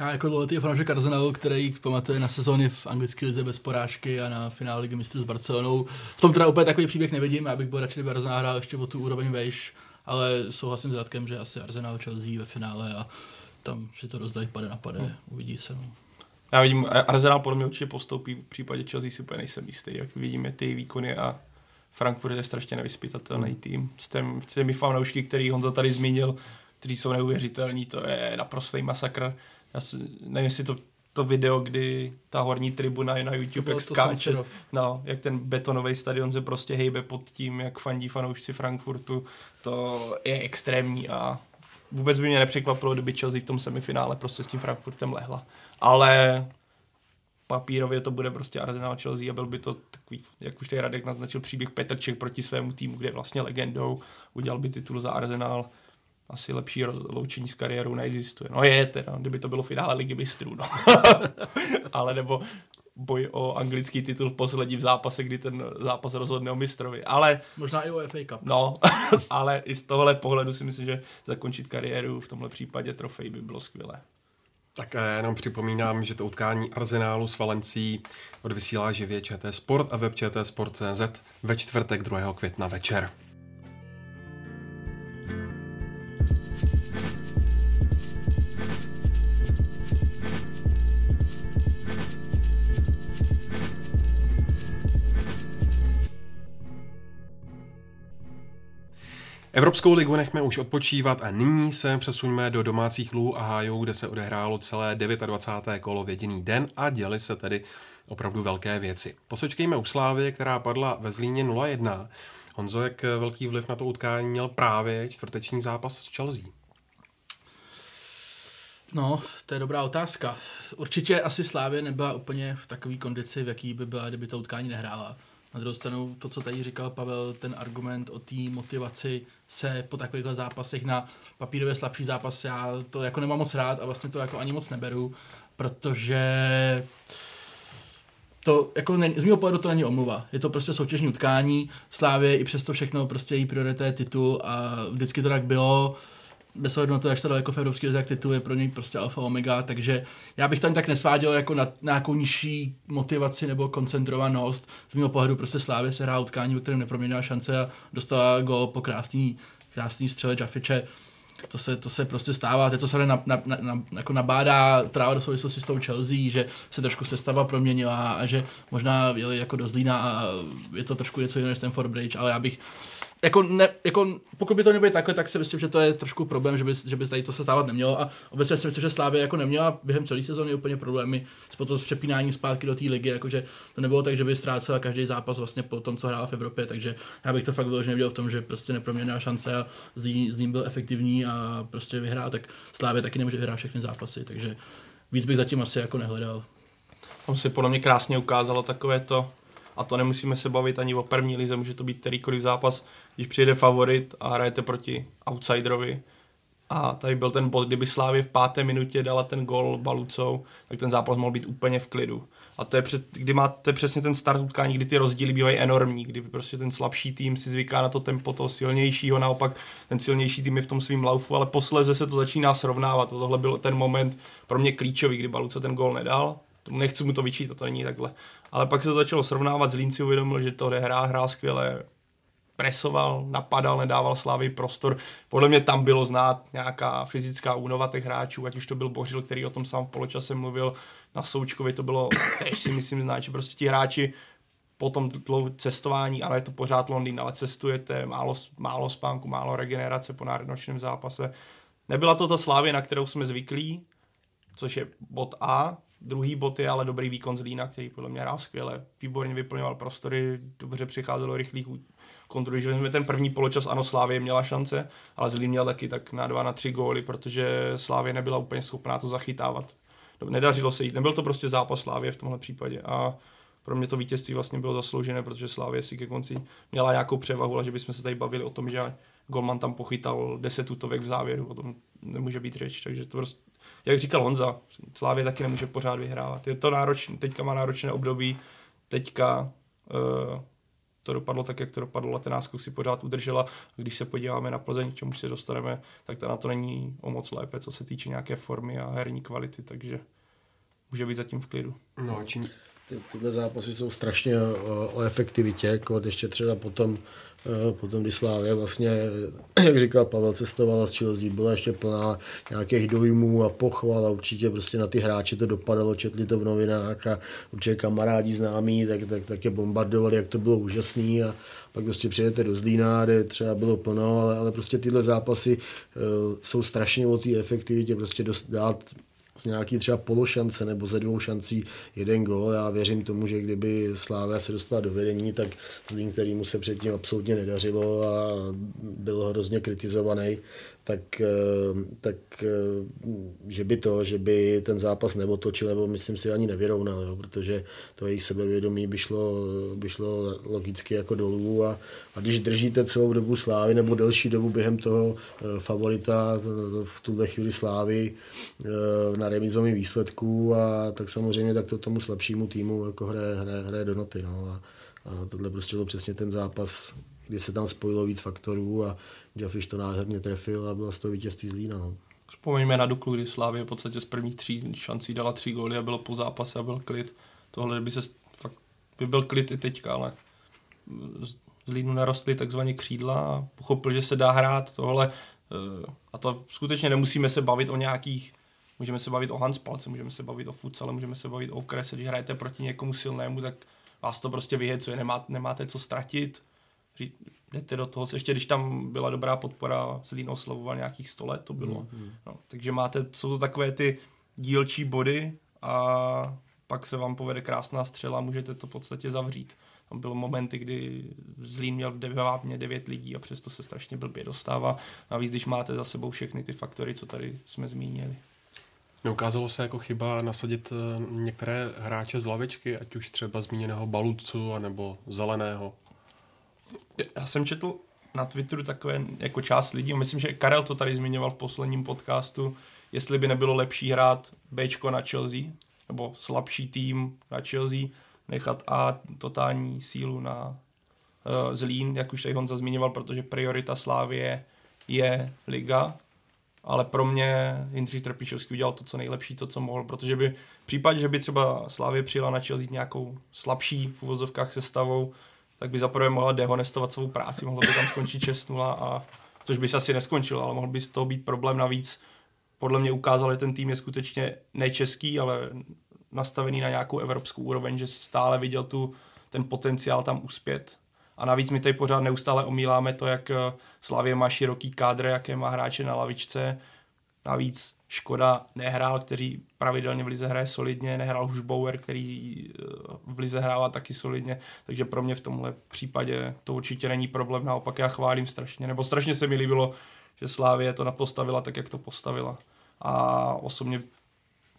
Já jako dlouhodobý fanoušek Arsenalu, který pamatuje na sezóny v anglické lize bez porážky a na finále ligy mistrů s Barcelonou. V tom teda úplně takový příběh nevidím, já bych byl radši, kdyby Arsenal hrál ještě o tu úroveň vejš, ale souhlasím s Radkem, že asi Arsenal Chelsea ve finále a tam si to rozdají pade na pade, no. uvidí se. No. Já vidím, Arsenal podle mě určitě postoupí, v případě Chelsea si úplně nejsem jistý, jak vidíme ty výkony a Frankfurt je strašně nevyspytatelný hmm. tým. S těmi fanoušky, který Honza tady zmínil, kteří jsou neuvěřitelní, to je naprostý masakr já si, nevím, jestli to, to video, kdy ta horní tribuna je na YouTube, jak skáče, no, jak ten betonový stadion se prostě hejbe pod tím, jak fandí fanoušci Frankfurtu, to je extrémní a vůbec by mě nepřekvapilo, kdyby Chelsea v tom semifinále prostě s tím Frankfurtem lehla. Ale papírově to bude prostě Arsenal Chelsea a byl by to takový, jak už tady Radek naznačil, příběh Petrček proti svému týmu, kde je vlastně legendou, udělal by titul za Arsenal asi lepší loučení s kariérou neexistuje. No je teda, kdyby to bylo finále ligy mistrů, no. <laughs> Ale nebo boj o anglický titul v poslední v zápase, kdy ten zápas rozhodne o mistrovi. Ale... Možná i o FA Cup. No, <laughs> ale i z tohohle pohledu si myslím, že zakončit kariéru v tomhle případě trofej by bylo skvělé. Tak já jenom připomínám, že to utkání Arsenálu s Valencí odvysílá živě ČT Sport a web ČT Sport.cz ve čtvrtek 2. května večer. Evropskou ligu nechme už odpočívat a nyní se přesuňme do domácích lů a hájů, kde se odehrálo celé 29. kolo v jediný den a děli se tedy opravdu velké věci. Posečkejme u Slávy, která padla ve Zlíně 0-1. Honzo, jak velký vliv na to utkání měl právě čtvrteční zápas s Chelsea? No, to je dobrá otázka. Určitě asi Slávě nebyla úplně v takové kondici, v jaký by byla, kdyby to utkání nehrála. Na druhou stranu, to, co tady říkal Pavel, ten argument o té motivaci se po takových zápasech na papírově slabší zápas, já to jako nemám moc rád a vlastně to jako ani moc neberu, protože to jako ne, z mého pohledu to není omluva. Je to prostě soutěžní utkání. Slávě i přesto všechno prostě její priorita je titul a vždycky to tak bylo bez ohledu na to, jak se daleko v Evropské lize, titul je pro něj prostě alfa omega, takže já bych tam tak nesváděl jako na, na nějakou nižší motivaci nebo koncentrovanost. Z mého pohledu prostě Slávě se hrál utkání, ve kterém neproměnila šance a dostala gol po krásný, krásný střele Jaffiče. to se, to se prostě stává, to se na, na, na, jako nabádá tráva do souvislosti s tou Chelsea, že se trošku sestava proměnila a že možná jeli jako do Zlína a je to trošku něco jiného než ten Fort Bridge, ale já bych jako, ne, jako pokud by to nebylo takhle, tak si myslím, že to je trošku problém, že by, že by tady to se stávat nemělo. A obecně si myslím, že Slávě jako neměla během celé sezóny úplně problémy s potom s přepínáním zpátky do té ligy, jakože to nebylo tak, že by ztrácela každý zápas vlastně po tom, co hrála v Evropě, takže já bych to fakt vyloženě viděl v tom, že prostě neproměnila šance a z ním byl efektivní a prostě vyhrál, tak Slávě taky nemůže vyhrát všechny zápasy, takže víc bych zatím asi jako nehledal. Tam se podle mě krásně ukázalo takové to, a to nemusíme se bavit ani o první lize, může to být kterýkoliv zápas, když přijede favorit a hrajete proti outsiderovi. A tady byl ten bod, kdyby Slávě v páté minutě dala ten gol Balucou, tak ten zápas mohl být úplně v klidu. A to je před, kdy máte přesně ten start utkání, kdy ty rozdíly bývají enormní, kdy prostě ten slabší tým si zvyká na to tempo toho silnějšího, naopak ten silnější tým je v tom svým laufu, ale posléze se to začíná srovnávat. A tohle byl ten moment pro mě klíčový, kdy Baluce ten gol nedal. Nechci mu to vyčítat, to není takhle. Ale pak se to začalo srovnávat, Zlín si uvědomil, že to hrá, hrál skvěle, presoval, napadal, nedával Slávy prostor. Podle mě tam bylo znát nějaká fyzická únova těch hráčů, ať už to byl Bořil, který o tom sám v poločase mluvil, na Součkovi to bylo, tež si myslím znát, že prostě ti hráči po tom cestování, ale je to pořád Londýn, ale cestujete, málo, málo spánku, málo regenerace po národnočním zápase. Nebyla to ta Slávě, na kterou jsme zvyklí, což je bod A, Druhý je ale dobrý výkon z Lína, který podle mě hrál skvěle. Výborně vyplňoval prostory, dobře přicházelo rychlých kontrol. Když vezmeme ten první poločas, ano, Slávě měla šance, ale Zlín měl taky tak na dva, na tři góly, protože Slávě nebyla úplně schopná to zachytávat. Nedařilo se jít, nebyl to prostě zápas Slávě v tomhle případě. A pro mě to vítězství vlastně bylo zasloužené, protože Slávě si ke konci měla nějakou převahu, ale že bychom se tady bavili o tom, že Golman tam pochytal 10 útovek v závěru, o tom nemůže být řeč, takže to prostě jak říkal Honza, Slávě taky nemůže pořád vyhrávat. Je to náročné, teďka má náročné období, teďka uh, to dopadlo tak, jak to dopadlo, náskok si pořád udržela. A když se podíváme na Plzeň, k čemu se dostaneme, tak ta na to není o moc lépe, co se týče nějaké formy a herní kvality, takže může být zatím v klidu. No, čím... Ty, tyhle zápasy jsou strašně o, o efektivitě, jako ještě třeba potom Eh, potom když Slávě vlastně, <clears throat> jak říkal Pavel, cestovala z Chelsea, byla ještě plná nějakých dojmů a pochval a určitě prostě na ty hráče to dopadalo, četli to v novinách a určitě kamarádi známí, tak, tak, tak je bombardovali, jak to bylo úžasný a pak prostě přijete do Zlína, kde třeba bylo plno, ale, ale prostě tyhle zápasy uh, jsou strašně o té efektivitě, prostě dost, dát z nějaký třeba pološance nebo ze dvou šancí jeden gol. Já věřím tomu, že kdyby Slávia se dostala do vedení, tak Zlín, který mu se předtím absolutně nedařilo a byl hrozně kritizovaný, tak, eh, tak eh, že by to, že by ten zápas neotočil, nebo myslím si ani nevyrovnal, jo, protože to jejich sebevědomí by šlo, by šlo logicky jako dolů a, a když držíte celou dobu slávy nebo delší dobu během toho eh, favorita v tuhle chvíli slávy na remizovém výsledku a tak samozřejmě tak to tomu slabšímu týmu jako hraje, hraje, hraje do noty. No. A, a tohle prostě byl přesně ten zápas, kdy se tam spojilo víc faktorů a Jaffiš to nádherně trefil a bylo z toho vítězství Zlína. No. Vzpomeňme na Duklu, kdy Slávě v podstatě z prvních tří šancí dala tři góly a bylo po zápase a byl klid. Tohle by se fakt, by byl klid i teďka, ale z Zlínu narostly takzvaně křídla a pochopil, že se dá hrát tohle. Eh, a to skutečně nemusíme se bavit o nějakých Můžeme se bavit o Hanspalce, můžeme se bavit o futsale, můžeme se bavit o okrese. Když hrajete proti někomu silnému, tak vás to prostě vyhecuje, nemáte, nemáte co ztratit jdete do toho, ještě když tam byla dobrá podpora, Zlín oslavoval nějakých 100 let, to bylo. Mm, No, takže máte, jsou to takové ty dílčí body a pak se vám povede krásná střela, můžete to v podstatě zavřít. Tam bylo momenty, kdy Zlín měl v devátně devět lidí a přesto se strašně blbě dostává. Navíc, když máte za sebou všechny ty faktory, co tady jsme zmínili. Neukázalo se jako chyba nasadit eh, některé hráče z lavičky, ať už třeba zmíněného Balutcu anebo Zeleného? Já jsem četl na Twitteru takové jako část lidí, myslím, že Karel to tady zmiňoval v posledním podcastu, jestli by nebylo lepší hrát Bčko na Chelsea, nebo slabší tým na Chelsea, nechat A totální sílu na uh, Zlín, jak už tady Honza zmiňoval, protože priorita Slávie je liga, ale pro mě Jindřich Trpišovský udělal to, co nejlepší, to, co mohl, protože by v případě, že by třeba Slávě přijela na Chelsea nějakou slabší v uvozovkách sestavou, tak by zaprvé mohla dehonestovat svou práci, mohla by tam skončit 6 a což by se asi neskončilo, ale mohl by z toho být problém navíc. Podle mě ukázal, že ten tým je skutečně nečeský, ale nastavený na nějakou evropskou úroveň, že stále viděl tu, ten potenciál tam uspět. A navíc my tady pořád neustále omíláme to, jak eh, Slavě má široký kádr, jaké má hráče na lavičce. Navíc Škoda nehrál, který pravidelně v Lize hraje solidně, nehrál Hušbauer, který eh, v Lize hrává taky solidně, takže pro mě v tomhle případě to určitě není problém, naopak já chválím strašně, nebo strašně se mi líbilo, že Slávě to napostavila tak, jak to postavila. A osobně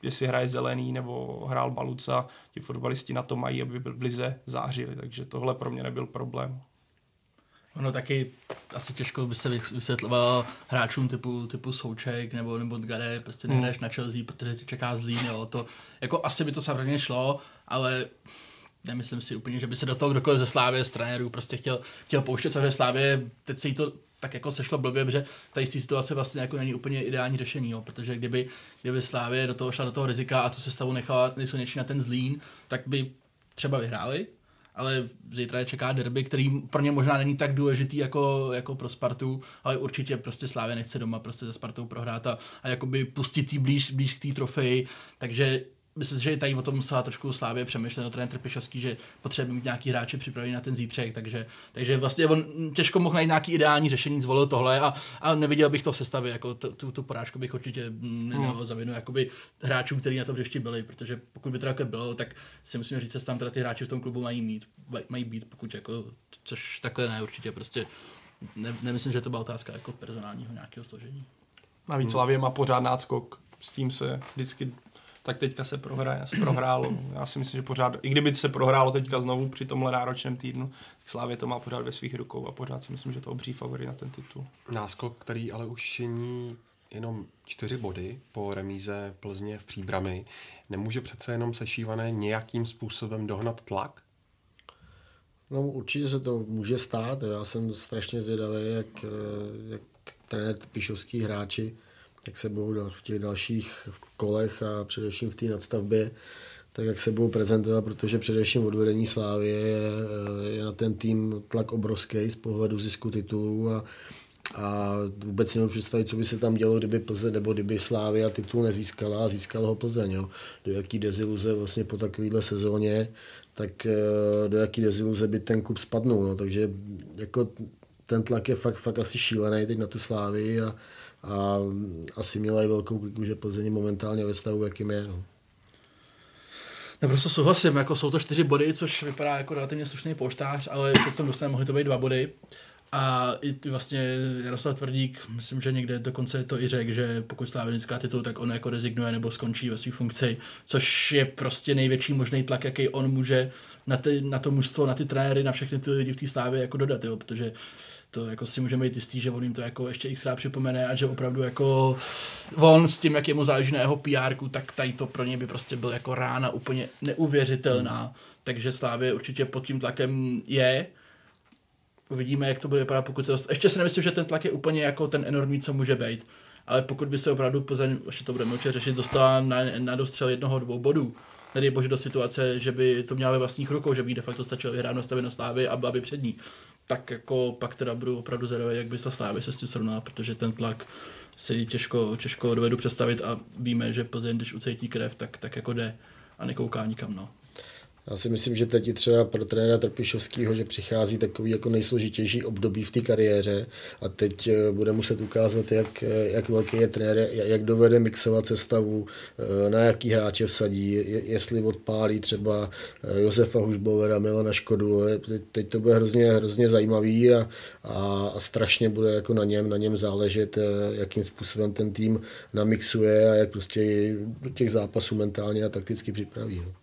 jestli hraje zelený nebo hrál Baluca, ti fotbalisti na to mají, aby v lize zářili, takže tohle pro mě nebyl problém. Ono taky asi těžko by se vysvětlovalo hráčům typu, typu Souček nebo, nebo Gare, prostě hmm. nehraješ na Chelsea, protože tě čeká zlý, jo, to, jako asi by to samozřejmě šlo, ale nemyslím si úplně, že by se do toho kdokoliv ze Slávy z trenérů prostě chtěl, chtěl pouštět, což Slávě, teď se jí to tak jako sešlo blbě, protože ta jistý situace vlastně jako není úplně ideální řešení, jo, protože kdyby, kdyby Slávě do toho šla do toho rizika a tu sestavu nechala nejsilnější na ten zlín, tak by třeba vyhráli, ale zítra je čeká derby, který pro ně možná není tak důležitý jako, jako pro Spartu, ale určitě prostě Slávě nechce doma prostě se Spartou prohrát a, a jakoby pustit jí blíž, blíž k té trofeji, takže myslím si, že tady o tom musela trošku Slávě přemýšlet o trenér Trpišovský, že potřebuje mít nějaký hráči připravený na ten zítřek, takže, takže vlastně on těžko mohl najít nějaký ideální řešení, zvolil tohle a, a neviděl bych to v sestavě, jako tu, tu, tu porážku bych určitě nedal hmm. za vinu jakoby hráčům, kteří na tom hřišti byli, protože pokud by to takhle bylo, tak si musím říct, že tam teda ty hráči v tom klubu mají mít, mají být, pokud jako, což takhle ne, určitě prostě ne, nemyslím, že to byla otázka jako personálního nějakého složení. Navíc hmm. Slavě má pořád náskok, s tím se vždycky tak teďka se prohraje, prohrálo. Já si myslím, že pořád, i kdyby se prohrálo teďka znovu při tomhle náročném týdnu, tak Slávě to má pořád ve svých rukou a pořád si myslím, že to obří favorit na ten titul. Náskok, který ale už činí jenom čtyři body po remíze Plzně v příbrami, nemůže přece jenom sešívané nějakým způsobem dohnat tlak? No určitě se to může stát. Já jsem strašně zvědavý, jak, jak trenér Pišovský hráči jak se budou v těch dalších kolech a především v té nadstavbě, tak jak se budou prezentovat, protože především odvedení Slávy je, je na ten tým tlak obrovský z pohledu zisku titulů a, a vůbec si nemůžu představit, co by se tam dělo, kdyby Plzeň nebo kdyby Slávia titul nezískala a získal ho Plzeň. Jo. Do jaký deziluze vlastně po takovéhle sezóně, tak eh, do jaký deziluze by ten klub spadnul. No. Takže jako ten tlak je fakt, fakt asi šílený teď na tu Slávy a, a asi měla i velkou kliku, že Plzeň momentálně ve stavu, jakým je. No. Naprosto souhlasím, jako jsou to čtyři body, což vypadá jako relativně slušný poštář, ale přesto dostane mohly to být dva body. A i vlastně Jaroslav Tvrdík, myslím, že někde dokonce to i řekl, že pokud Slávě získá titul, tak on jako rezignuje nebo skončí ve své funkci, což je prostě největší možný tlak, jaký on může na, ty, na to mužstvo, na ty trenéry, na všechny ty lidi v té stávě jako dodat, jo, protože to jako si můžeme být jistý, že on jim to jako ještě xkrát připomene a že opravdu jako on s tím, jak jemu záleží na jeho pr tak tady to pro něj by prostě byl jako rána úplně neuvěřitelná. Hmm. Takže Slávě určitě pod tím tlakem je. Uvidíme, jak to bude vypadat, pokud se dost... Ještě si nemyslím, že ten tlak je úplně jako ten enormní, co může být. Ale pokud by se opravdu Plzeň, ještě to budeme určitě řešit, dostala na, na dostřel jednoho, dvou bodů, nedej bože do situace, že by to měla ve vlastních rukou, že by de facto stačilo vyhrát nastavit na slávy a aby před ní tak jako pak teda budu opravdu zvědavý, jak by ta Slávy se s tím srovnala, protože ten tlak si těžko, těžko dovedu představit a víme, že Plzeň, když ucejtí krev, tak, tak jako jde a nekouká nikam. No. Já si myslím, že teď třeba pro trenéra Trpišovského, že přichází takový jako nejsložitější období v té kariéře a teď eh, bude muset ukázat, jak, eh, jak velký je trenér, jak dovede mixovat sestavu, eh, na jaký hráče vsadí, jestli odpálí třeba Josefa Hušbovera, Milana Škodu. Teď to bude hrozně, hrozně zajímavý a, a, a strašně bude jako na něm, na něm záležet, jakým způsobem ten tým namixuje a jak prostě do těch zápasů mentálně a takticky připraví. No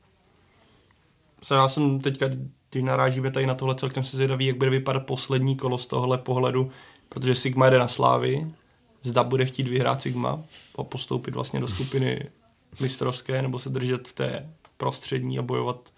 se já jsem teďka, když narážíme tady na tohle, celkem se zvědavý, jak bude vypadat poslední kolo z tohohle pohledu, protože Sigma jde na slávy, zda bude chtít vyhrát Sigma a postoupit vlastně do skupiny mistrovské, nebo se držet v té prostřední a bojovat,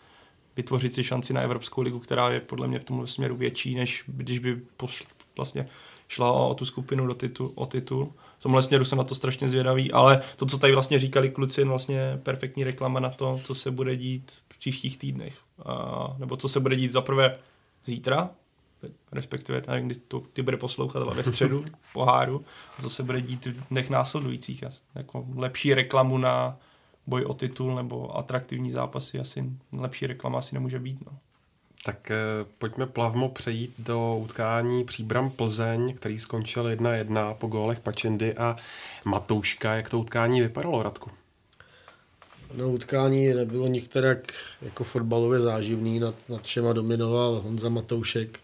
vytvořit si šanci na Evropskou ligu, která je podle mě v tomhle směru větší, než když by pošl, vlastně šla o, o tu skupinu do titul, o titul. V tomhle směru jsem na to strašně zvědavý, ale to, co tady vlastně říkali kluci, je vlastně perfektní reklama na to, co se bude dít příštích týdnech. A, nebo co se bude dít zaprvé zítra, respektive nevím, kdy to ty bude poslouchat, ale ve středu <laughs> poháru, a to se bude dít v dnech následujících. Jako lepší reklamu na boj o titul nebo atraktivní zápasy asi lepší reklama asi nemůže být. No. Tak eh, pojďme plavmo přejít do utkání Příbram Plzeň, který skončil 1-1 po gólech Pačendy a Matouška. Jak to utkání vypadalo, Radku? No, utkání nebylo nikterak jako fotbalově záživný, nad, nad všema dominoval Honza Matoušek,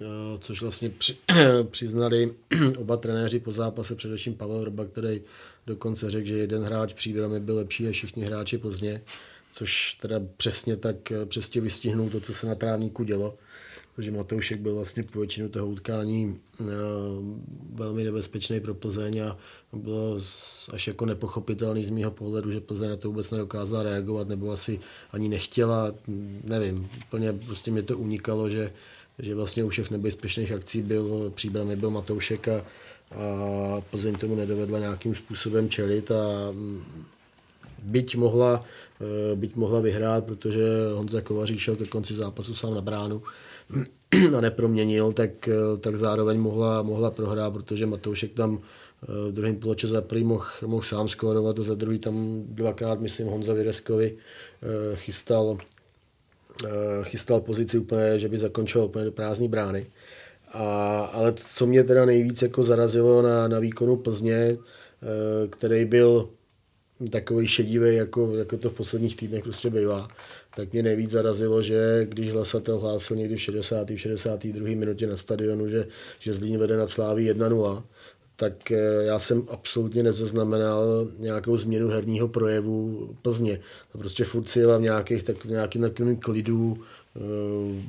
eh, což vlastně při, <clears throat> přiznali <clears throat> oba trenéři po zápase, především Pavel Rba, který dokonce řekl, že jeden hráč příbramy byl lepší než všichni hráči Plzně, což teda přesně tak eh, přesně vystihnul to, co se na trávníku dělo protože Matoušek byl vlastně po většinu toho utkání uh, velmi nebezpečný pro Plzeň a bylo až jako nepochopitelný z mého pohledu, že Plzeň na to vůbec nedokázala reagovat nebo asi ani nechtěla, nevím, úplně prostě mě to unikalo, že, že vlastně u všech nebezpečných akcí byl příbramy byl Matoušek a, a Plzeň tomu nedovedla nějakým způsobem čelit a mm, byť mohla, eh, byť mohla vyhrát, protože Honza Kovařík šel ke konci zápasu sám na bránu, <clears throat> a neproměnil, tak, eh, tak zároveň mohla, mohla prohrát, protože Matoušek tam eh, v druhém poloče za prvý mohl, mohl sám skórovat a za druhý tam dvakrát, myslím, Honza Vyreskovi eh, chystal, chystal pozici úplně, že by zakončil úplně do prázdné brány. A, ale co mě teda nejvíc jako zarazilo na, na výkonu Plzně, který byl takový šedivý, jako, jako to v posledních týdnech prostě bývá, tak mě nejvíc zarazilo, že když hlasatel hlásil někdy v 60. v 62. minutě na stadionu, že, že Zlín vede nad Sláví 1-0, tak eh, já jsem absolutně nezaznamenal nějakou změnu herního projevu Plzně. To prostě furt si jela v nějakých, tak, nějakým takovým klidu, eh,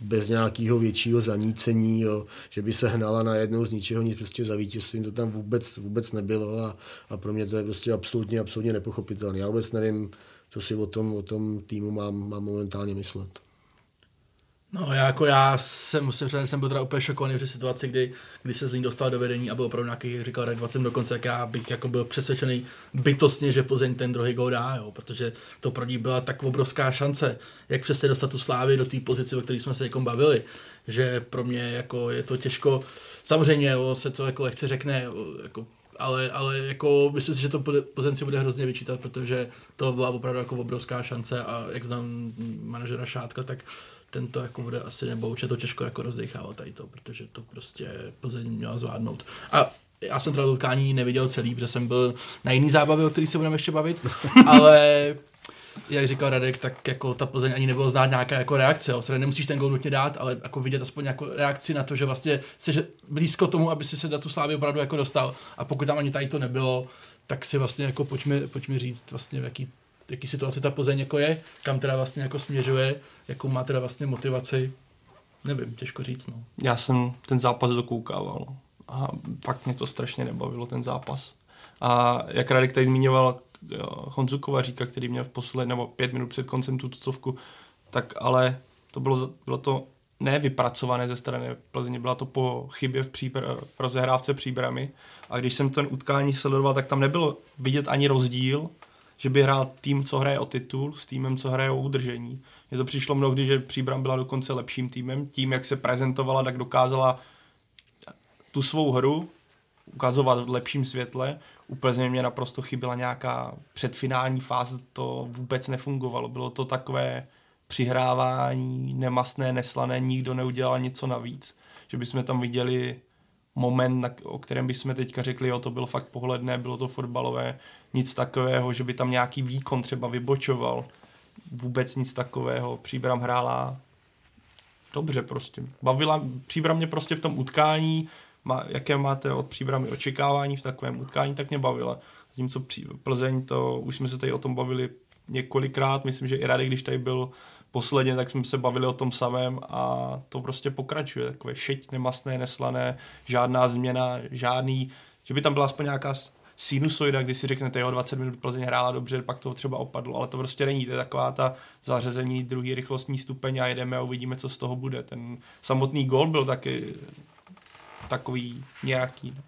bez nějakého většího zanícení, jo, že by se hnala na jednou z ničeho nic prostě za vítězstvím, to tam vůbec, vůbec nebylo a, a pro mě to je prostě absolutně, absolutně nepochopitelné. Já vůbec nevím, co si o tom, o tom týmu mám, mám momentálně myslet. No, já jako já jsem, musím říct, jsem byl teda úplně šokovaný v situaci, kdy, kdy se Zlín dostal do vedení a byl opravdu nějaký, jak říkal, 20 dokonce, jak já bych jako byl přesvědčený bytostně, že Plzeň ten druhý gol dá, jo, protože to pro ní byla tak obrovská šance, jak přesně dostat tu slávy do té pozice, o které jsme se jako bavili, že pro mě jako je to těžko, samozřejmě jo, se to jako lehce řekne, jako ale, ale jako myslím si, že to Plzeň bude hrozně vyčítat, protože to byla opravdu jako obrovská šance a jak znám manažera Šátka, tak ten to jako bude asi, nebo určitě to těžko jako rozdechávat tady to, protože to prostě Plzeň měla zvládnout. A já jsem teda utkání neviděl celý, protože jsem byl na jiný zábavě, o který se budeme ještě bavit, <laughs> ale jak říkal Radek, tak jako ta Plzeň ani nebylo znát nějaká jako reakce. Jo. nemusíš ten gol nutně dát, ale jako vidět aspoň nějakou reakci na to, že vlastně jsi blízko tomu, aby si se do tu slávy opravdu jako dostal. A pokud tam ani tady to nebylo, tak si vlastně jako pojďme, pojďme říct vlastně v jaký, jaký situaci ta Plzeň jako je, kam teda vlastně jako směřuje, jakou má teda vlastně motivaci. Nevím, těžko říct. No. Já jsem ten zápas dokoukával a fakt mě to strašně nebavilo, ten zápas. A jak Radek tady zmiňoval Honzu Kovaříka, který měl v poslední nebo pět minut před koncem tu tucovku, tak ale to bylo, bylo to nevypracované ze strany Plzeně, byla to po chybě v příbr- rozehrávce příbramy a když jsem ten utkání sledoval, tak tam nebylo vidět ani rozdíl, že by hrál tým, co hraje o titul, s týmem, co hraje o udržení. Mně to přišlo mnohdy, že Příbram byla dokonce lepším týmem. Tím, jak se prezentovala, tak dokázala tu svou hru ukazovat v lepším světle úplně mě naprosto chyběla nějaká předfinální fáze, to vůbec nefungovalo. Bylo to takové přihrávání, nemastné, neslané, nikdo neudělal něco navíc. Že bychom tam viděli moment, o kterém bychom teďka řekli, jo, to bylo fakt pohledné, bylo to fotbalové, nic takového, že by tam nějaký výkon třeba vybočoval. Vůbec nic takového. Příbram hrála dobře prostě. Bavila, Příbram mě prostě v tom utkání má, jaké máte od příbramy očekávání v takovém utkání, tak mě bavila. Zatímco Plzeň, to už jsme se tady o tom bavili několikrát, myslím, že i Radek, když tady byl posledně, tak jsme se bavili o tom samém a to prostě pokračuje. Takové šeť, nemastné, neslané, žádná změna, žádný, že by tam byla aspoň nějaká sinusoida, kdy si řeknete, jo, 20 minut Plzeň hrála dobře, pak to třeba opadlo, ale to prostě není, to je taková ta zařazení druhý rychlostní stupeň a jedeme a uvidíme, co z toho bude. Ten samotný gol byl taky takový nějaký. No.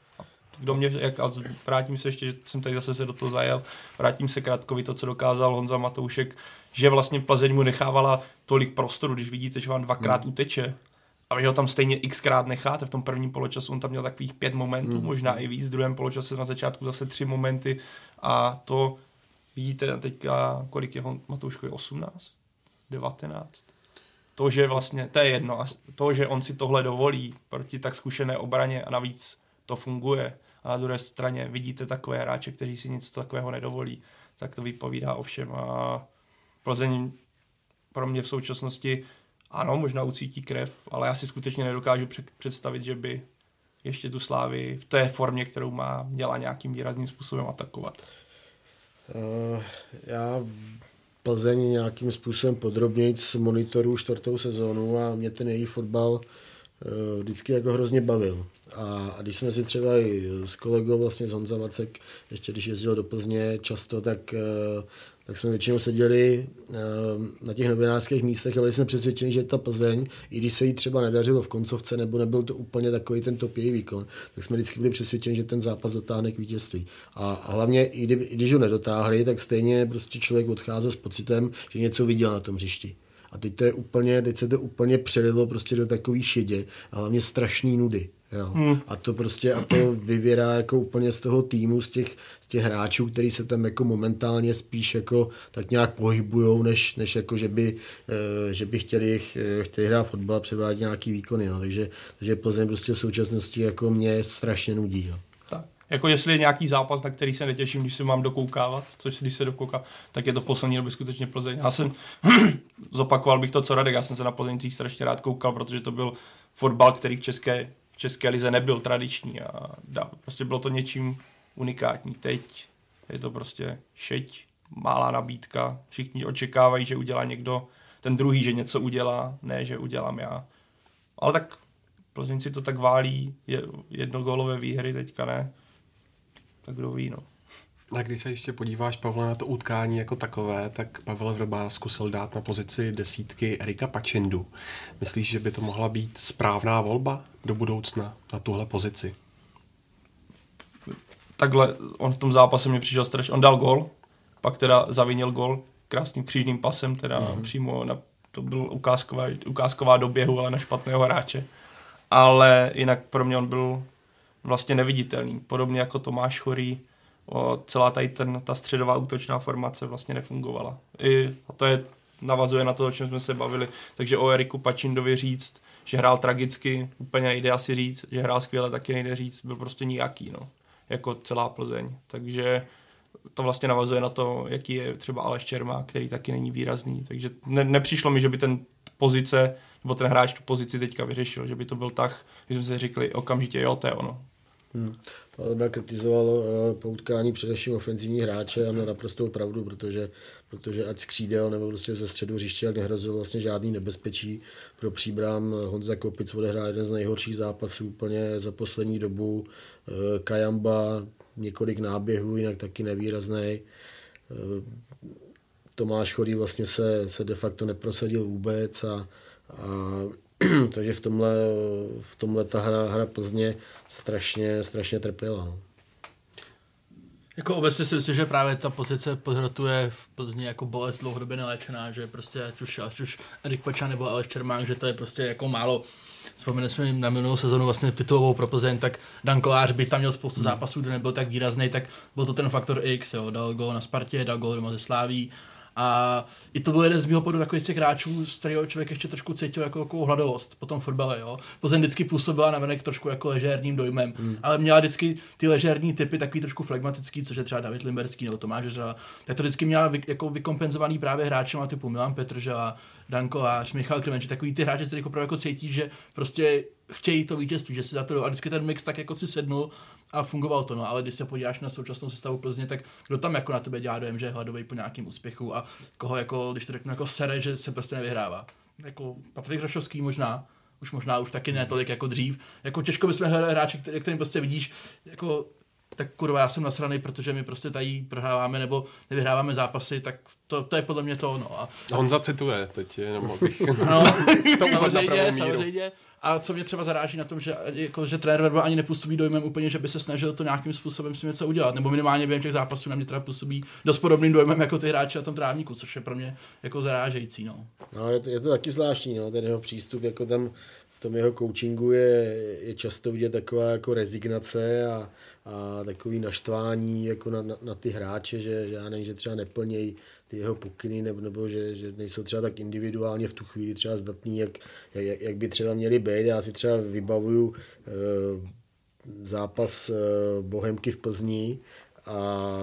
Kdo mě, jak, a vrátím se ještě, že jsem tady zase se do toho zajel, vrátím se krátkovi to, co dokázal Honza Matoušek, že vlastně Plzeň mu nechávala tolik prostoru, když vidíte, že vám dvakrát hmm. uteče a vy ho tam stejně xkrát necháte v tom prvním poločasu, on tam měl takových pět momentů, mm. možná i víc, v druhém poločase na začátku zase tři momenty a to vidíte teďka, kolik je Matouško je 18, 19. To, že vlastně, to je jedno, a to, že on si tohle dovolí proti tak zkušené obraně a navíc to funguje a na druhé straně vidíte takové hráče, kteří si nic takového nedovolí, tak to vypovídá o všem a Plzeň pro mě v současnosti ano, možná ucítí krev, ale já si skutečně nedokážu představit, že by ještě tu slávy v té formě, kterou má, měla nějakým výrazným způsobem atakovat. Uh, já Plzeň nějakým způsobem podrobněji monitoru čtvrtou sezónu a mě ten její fotbal uh, vždycky jako hrozně bavil. A, a když jsme si třeba i s kolegou vlastně z Honza Vacek, ještě když jezdil do Plzně často, tak uh, tak jsme většinou seděli uh, na těch novinářských místech a byli jsme přesvědčeni, že ta Plzeň, i když se jí třeba nedařilo v koncovce, nebo nebyl to úplně takový ten topějý výkon, tak jsme vždycky byli přesvědčeni, že ten zápas dotáhne k vítězství. A, a hlavně, i, kdy, i když ho nedotáhli, tak stejně prostě člověk odcházel s pocitem, že něco viděl na tom hřišti. A teď, to je úplně, teď se to úplně přelilo prostě do takový šedě a hlavně strašný nudy. Jo. Hmm. A to prostě a to vyvěrá jako úplně z toho týmu, z těch, z těch hráčů, který se tam jako momentálně spíš jako tak nějak pohybujou, než, než jako, že by, eh, že by chtěli, eh, chtěli hrát fotbal a převádět nějaký výkony. No. Takže, takže Plzeň prostě v současnosti jako mě strašně nudí. No. Tak. Jako jestli je nějaký zápas, na který se netěším, když se mám dokoukávat, což když se dokouká, tak je to v poslední době skutečně Plzeň. Já jsem, <clears throat> zopakoval bych to, co Radek, já jsem se na Plzeň strašně rád koukal, protože to byl fotbal, který v České v České lize nebyl tradiční a dá, prostě bylo to něčím unikátní. Teď je to prostě šeť, malá nabídka, všichni očekávají, že udělá někdo, ten druhý, že něco udělá, ne, že udělám já. Ale tak Plzeň si to tak válí, je, jednogólové výhry teďka ne, tak kdo ví, no. A když se ještě podíváš, Pavle, na to utkání jako takové, tak Pavel Vrba zkusil dát na pozici desítky Erika Pačendu. Myslíš, že by to mohla být správná volba do budoucna na tuhle pozici? Takhle, on v tom zápase mě přišel strašně, on dal gol, pak teda zavinil gol krásným křížným pasem, teda mm-hmm. přímo na, to byl ukázková, ukázková do běhu, ale na špatného hráče. Ale jinak pro mě on byl vlastně neviditelný. Podobně jako Tomáš Chorý, o, celá tady ten, ta středová útočná formace vlastně nefungovala. I, a to je, navazuje na to, o čem jsme se bavili. Takže o Eriku Pačindovi říct, že hrál tragicky, úplně nejde asi říct, že hrál skvěle, taky nejde říct, byl prostě nijaký, no, jako celá Plzeň. Takže to vlastně navazuje na to, jaký je třeba Aleš Čerma, který taky není výrazný. Takže ne, nepřišlo mi, že by ten pozice, nebo ten hráč tu pozici teďka vyřešil, že by to byl tak, že jsme si řekli okamžitě, jo, to je ono. Hmm. Palebra kritizoval uh, po utkání především ofenzivní hráče a měl naprostou pravdu, protože, protože ať skřídel nebo prostě ze středu hřiště, jak nehrozil vlastně žádný nebezpečí pro příbram. Honza Kopic odehrál jeden z nejhorších zápasů úplně za poslední dobu. Uh, Kajamba několik náběhů, jinak taky nevýrazný. Uh, Tomáš Chorý vlastně se, se de facto neprosadil vůbec a, a <clears throat> takže v tomhle, v tomhle ta hra, hra Plzně strašně, strašně trpěla. No. Jako obecně si myslím, že právě ta pozice podhrotuje v Plzni jako bolest dlouhodobě neléčená, že prostě ať už, ať už Erik Pača nebo Aleš Čermák, že to je prostě jako málo Vzpomenuli jsme na minulou sezonu vlastně titulovou pro Plzeň, tak Dan Kolář by tam měl spoustu zápasů, kde nebyl tak výrazný, tak byl to ten faktor X, jo. dal gol na Spartě, dal gol doma ze Sláví, a i to byl jeden z mého pohledu takových těch hráčů, z kterého člověk ještě trošku cítil jako, jako hladovost po tom fotbale. Jo. Plzeň vždycky působila na venek trošku jako ležérním dojmem, hmm. ale měla vždycky ty ležérní typy takový trošku flegmatický, což je třeba David Limberský nebo Tomáš Žela, tak to vždycky měla vy, jako vykompenzovaný právě hráčem typu Milan Petržela, Dan Kolář, Michal Klemenč, takový ty hráči, kteří opravdu jako cítí, že prostě chtějí to vítězství, že si za to a vždycky ten mix tak jako si sednul a fungovalo to. No, ale když se podíváš na současnou sestavu Plzně, tak kdo tam jako na tebe dělá dojem, že je hladový po nějakém úspěchu a koho jako, když to řeknu, jako sere, že se prostě nevyhrává. Jako Patrik Hrošovský možná, už možná už taky ne tolik jako dřív. Jako těžko bychom hledali hráči, který, kterým prostě vidíš, jako tak kurva, já jsem nasraný, protože my prostě tady prohráváme nebo nevyhráváme zápasy, tak to, to je podle mě to, no. A, On zacituje teď, jenom abych... no, <laughs> to samozřejmě, samozřejmě. A co mě třeba zaráží na tom, že, jako, že trenér Verba ani nepůsobí dojmem úplně, že by se snažil to nějakým způsobem s tím něco udělat. Nebo minimálně během těch zápasů na mě teda působí dost podobným dojmem jako ty hráči na tom trávníku, což je pro mě jako zarážející. No, no je, to, je to taky zvláštní, no, ten jeho přístup, jako tam v tom jeho coachingu je, je často vidět taková jako rezignace a, a takový naštvání jako na, na, na ty hráče, že, že já nevím, že třeba neplnějí ty jeho pokyny, nebo, nebo že, že nejsou třeba tak individuálně v tu chvíli třeba zdatní, jak, jak, jak by třeba měli být. Já si třeba vybavuju eh, zápas eh, Bohemky v Plzni, a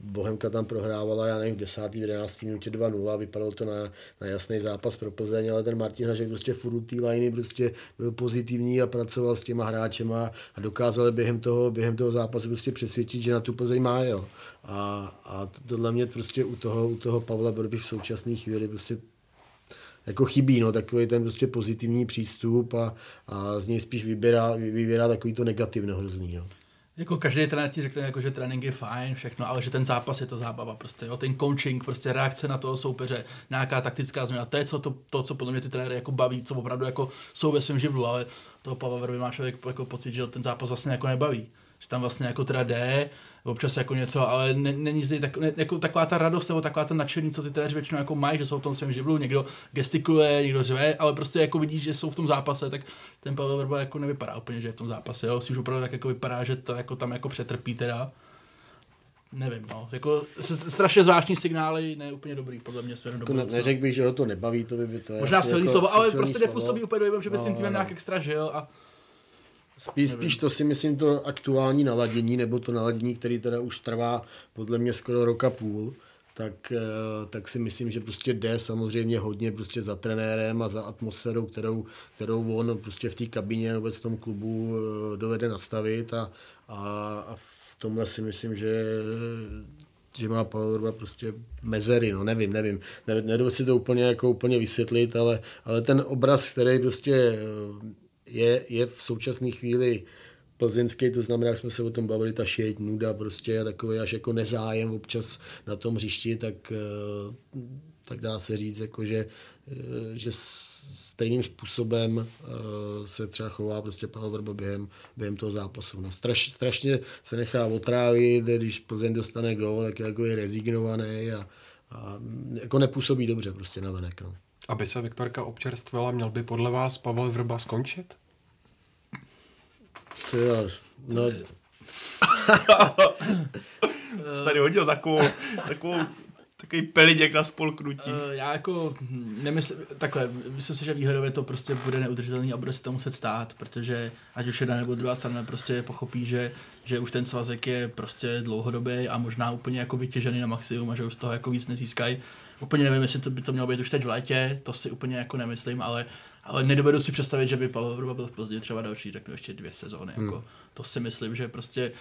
Bohemka tam prohrávala, já nevím, v 10. 11. minutě 2-0, vypadalo to na, na jasný zápas pro Plzeň, ale ten Martin Hažek prostě furt té liney prostě byl pozitivní a pracoval s těma hráčema a dokázal během toho, během toho zápasu prostě přesvědčit, že na tu Plzeň má, jo. A, a tohle mě prostě u toho, u toho Pavla Borby v současné chvíli prostě jako chybí, no, takový ten prostě pozitivní přístup a, a z něj spíš vybírá, vybírá takový to negativní hrozný, no. Jako každý trenér ti řekne, jako, že trénink je fajn, všechno, ale že ten zápas je to zábava. Prostě, jo, ten coaching, prostě reakce na toho soupeře, nějaká taktická změna. To je co, to, to, co podle mě ty trenéry jako baví, co opravdu jako jsou ve svém živlu, ale toho Pavla Verby má člověk jako pocit, že ten zápas vlastně jako nebaví. Že tam vlastně jako teda jde, občas jako něco, ale ne, není zde tak, ne, jako taková ta radost nebo taková ta nadšení, co ty též většinou jako mají, že jsou v tom svém živlu, někdo gestikuluje, někdo řve, ale prostě jako vidíš, že jsou v tom zápase, tak ten Pavel Vrba jako nevypadá úplně, že je v tom zápase, jo, si už opravdu tak jako vypadá, že to jako tam jako přetrpí teda. Nevím, no. Jako strašně zvláštní signály, ne úplně dobrý, podle mě směrem do jako Neřekl bych, že ho to nebaví, to by, by to Možná silný jako slovo, ale prostě nepůsobí úplně dojím, že by no, s tím no. nějak extra žil a Spíš, spíš to si myslím to aktuální naladění, nebo to naladění, který teda už trvá podle mě skoro roka půl, tak, eh, tak si myslím, že prostě jde samozřejmě hodně prostě za trenérem a za atmosférou, kterou, kterou on prostě v té kabině vůbec v tom klubu eh, dovede nastavit a, a, a v tomhle si myslím, že že má Pavel Urba prostě mezery, no nevím, nevím, nedovedu si to úplně jako úplně vysvětlit, ale, ale ten obraz, který prostě eh, je, je v současné chvíli plzeňský, to znamená, jak jsme se o tom bavili, ta šeť, nuda prostě a takový až jako nezájem občas na tom hřišti, tak, eh, tak dá se říct, jako že, že stejným způsobem eh, se třeba chová prostě Pavel Vrba během, během toho zápasu. No, straš, strašně se nechá otrávit, když Plzeň dostane gol, tak jako je rezignovaný a, a jako nepůsobí dobře prostě na venek. No. Aby se Viktorka občerstvila, měl by podle vás Pavel Vrba skončit? Jo, no... <laughs> Jsi tady hodil takovou, takovou takový peliděk na spolknutí. Uh, já jako nemyslím, takhle, myslím si, že výhodově to prostě bude neudržitelný a bude se to muset stát, protože ať už jedna nebo druhá strana prostě pochopí, že, že už ten svazek je prostě dlouhodobý a možná úplně jako vytěžený na maximum a že už z toho jako víc nezískají. Úplně nevím, jestli to by to mělo být už teď v létě, to si úplně jako nemyslím, ale, ale nedovedu si představit, že by Pavel Vrba byl v Plzni třeba další, řeknu ještě dvě sezóny. Hmm. Jako, to si myslím, že prostě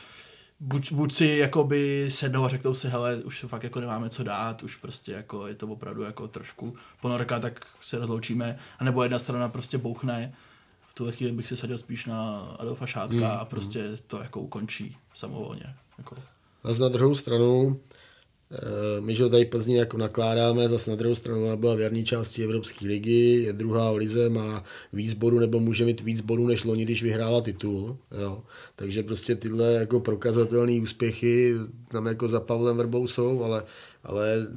buď, buď si jakoby sednou a řeknou si, hele, už fakt jako nemáme co dát, už prostě jako je to opravdu jako trošku ponorka, tak se rozloučíme, anebo jedna strana prostě bouchne, v tuhle chvíli bych si sadil spíš na Adolfa Šátka hmm. a prostě to jako ukončí samovolně. Jako. A na druhou stranu, my, že tady Plzni jako nakládáme, zase na druhou stranu ona byla věrní části Evropské ligy, je druhá v lize, má víc bodů nebo může mít víc bodů než loni, když vyhrála titul. Jo. Takže prostě tyhle jako prokazatelné úspěchy tam jako za Pavlem Vrbou jsou, ale, ale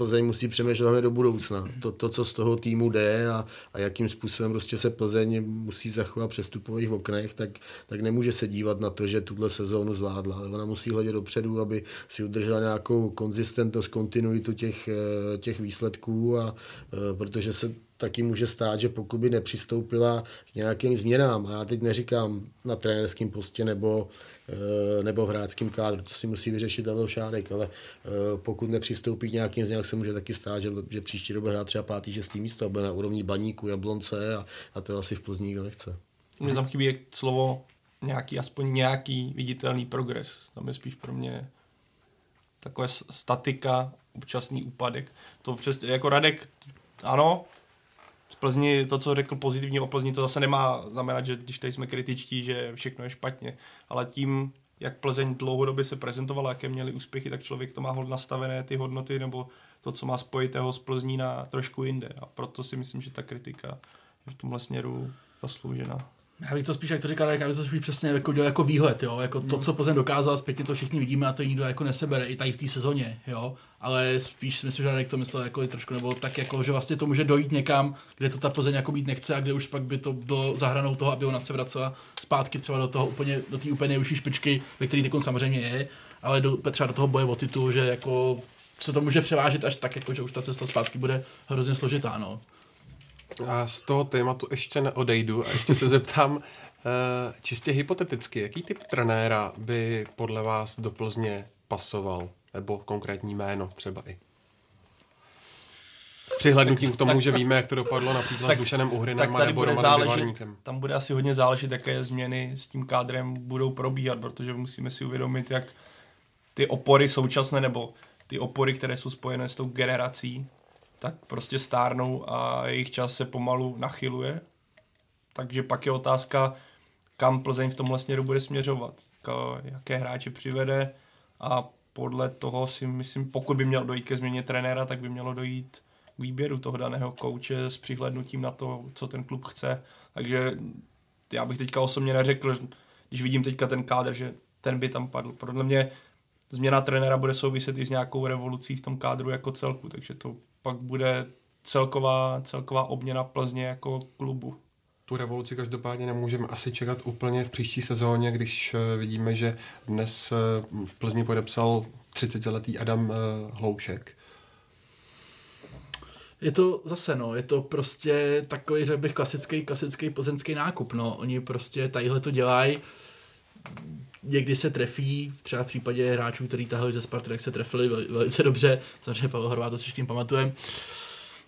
Plzeň musí přemýšlet hlavně do budoucna. To, to, co z toho týmu jde a, a jakým způsobem prostě se Plzeň musí zachovat přes přestupových oknech, tak, tak nemůže se dívat na to, že tuhle sezónu zvládla. Ale ona musí hledět dopředu, aby si udržela nějakou konzistentnost, kontinuitu těch, eh, těch výsledků, a, eh, protože se taky může stát, že pokud by nepřistoupila k nějakým změnám, a já teď neříkám na trenerském postě nebo, eh, nebo v hráčském kádru, to si musí vyřešit Adolf Šárek, ale eh, pokud nepřistoupí k nějakým změnám, se může taky stát, že, že příští rok hrát třeba pátý, šestý místo a bude na úrovni baníku, jablonce a, a to asi v Plzni nikdo nechce. Mně tam chybí slovo nějaký, aspoň nějaký viditelný progres. Tam je spíš pro mě takové statika, občasný úpadek. To přes, jako Radek, ano, Plzni, to, co řekl pozitivně o Plzni, to zase nemá znamenat, že když tady jsme kritičtí, že všechno je špatně, ale tím, jak Plzeň dlouhodobě se prezentovala, jaké měli úspěchy, tak člověk to má hod nastavené ty hodnoty nebo to, co má spojitého s Plzní na trošku jinde. A proto si myslím, že ta kritika je v tomhle směru zasloužená. Já bych to spíš, jak to říkal, já bych to spíš přesně jako dělal jako výhled, jo, jako to, co Plzeň dokázal, zpětně to všichni vidíme a to nikdo jako nesebere, i tady v té sezóně, jo, ale spíš myslím, že Radek to myslel jako trošku, nebo tak jako, že vlastně to může dojít někam, kde to ta Plzeň jako být nechce a kde už pak by to bylo zahranou toho, aby ona se vracela zpátky třeba do toho úplně, do té úplně nejvyšší špičky, ve který teď samozřejmě je, ale do, třeba do toho boje o titul, že jako se to může převážit až tak, jako, že už ta cesta zpátky bude hrozně složitá, no. A z toho tématu ještě neodejdu a ještě se zeptám eh, čistě hypoteticky, jaký typ trenéra by podle vás do Plzně pasoval? Nebo konkrétní jméno třeba i? S přihlednutím k tomu, že víme, jak to dopadlo například tak, s Dušanem Uhrinem tak nebo Romanem Tam bude asi hodně záležet, jaké změny s tím kádrem budou probíhat, protože musíme si uvědomit, jak ty opory současné nebo ty opory, které jsou spojené s tou generací, tak prostě stárnou a jejich čas se pomalu nachyluje. Takže pak je otázka, kam Plzeň v tomhle směru bude směřovat, k, jaké hráče přivede a podle toho si myslím, pokud by mělo dojít ke změně trenéra, tak by mělo dojít k výběru toho daného kouče s přihlednutím na to, co ten klub chce. Takže já bych teďka osobně neřekl, když vidím teďka ten kádr, že ten by tam padl. Podle mě změna trenéra bude souviset i s nějakou revolucí v tom kádru jako celku, takže to pak bude celková, celková obměna Plzně jako klubu. Tu revoluci každopádně nemůžeme asi čekat úplně v příští sezóně, když eh, vidíme, že dnes eh, v Plzni podepsal 30-letý Adam eh, Hloušek. Je to zase, no, je to prostě takový, řekl bych, klasický, klasický plzeňský nákup, no. Oni prostě tadyhle to dělají, někdy se trefí, třeba v případě hráčů, který tahali ze Sparty, tak se trefili velice dobře, samozřejmě Pavel Horvát, to si všichni pamatujeme.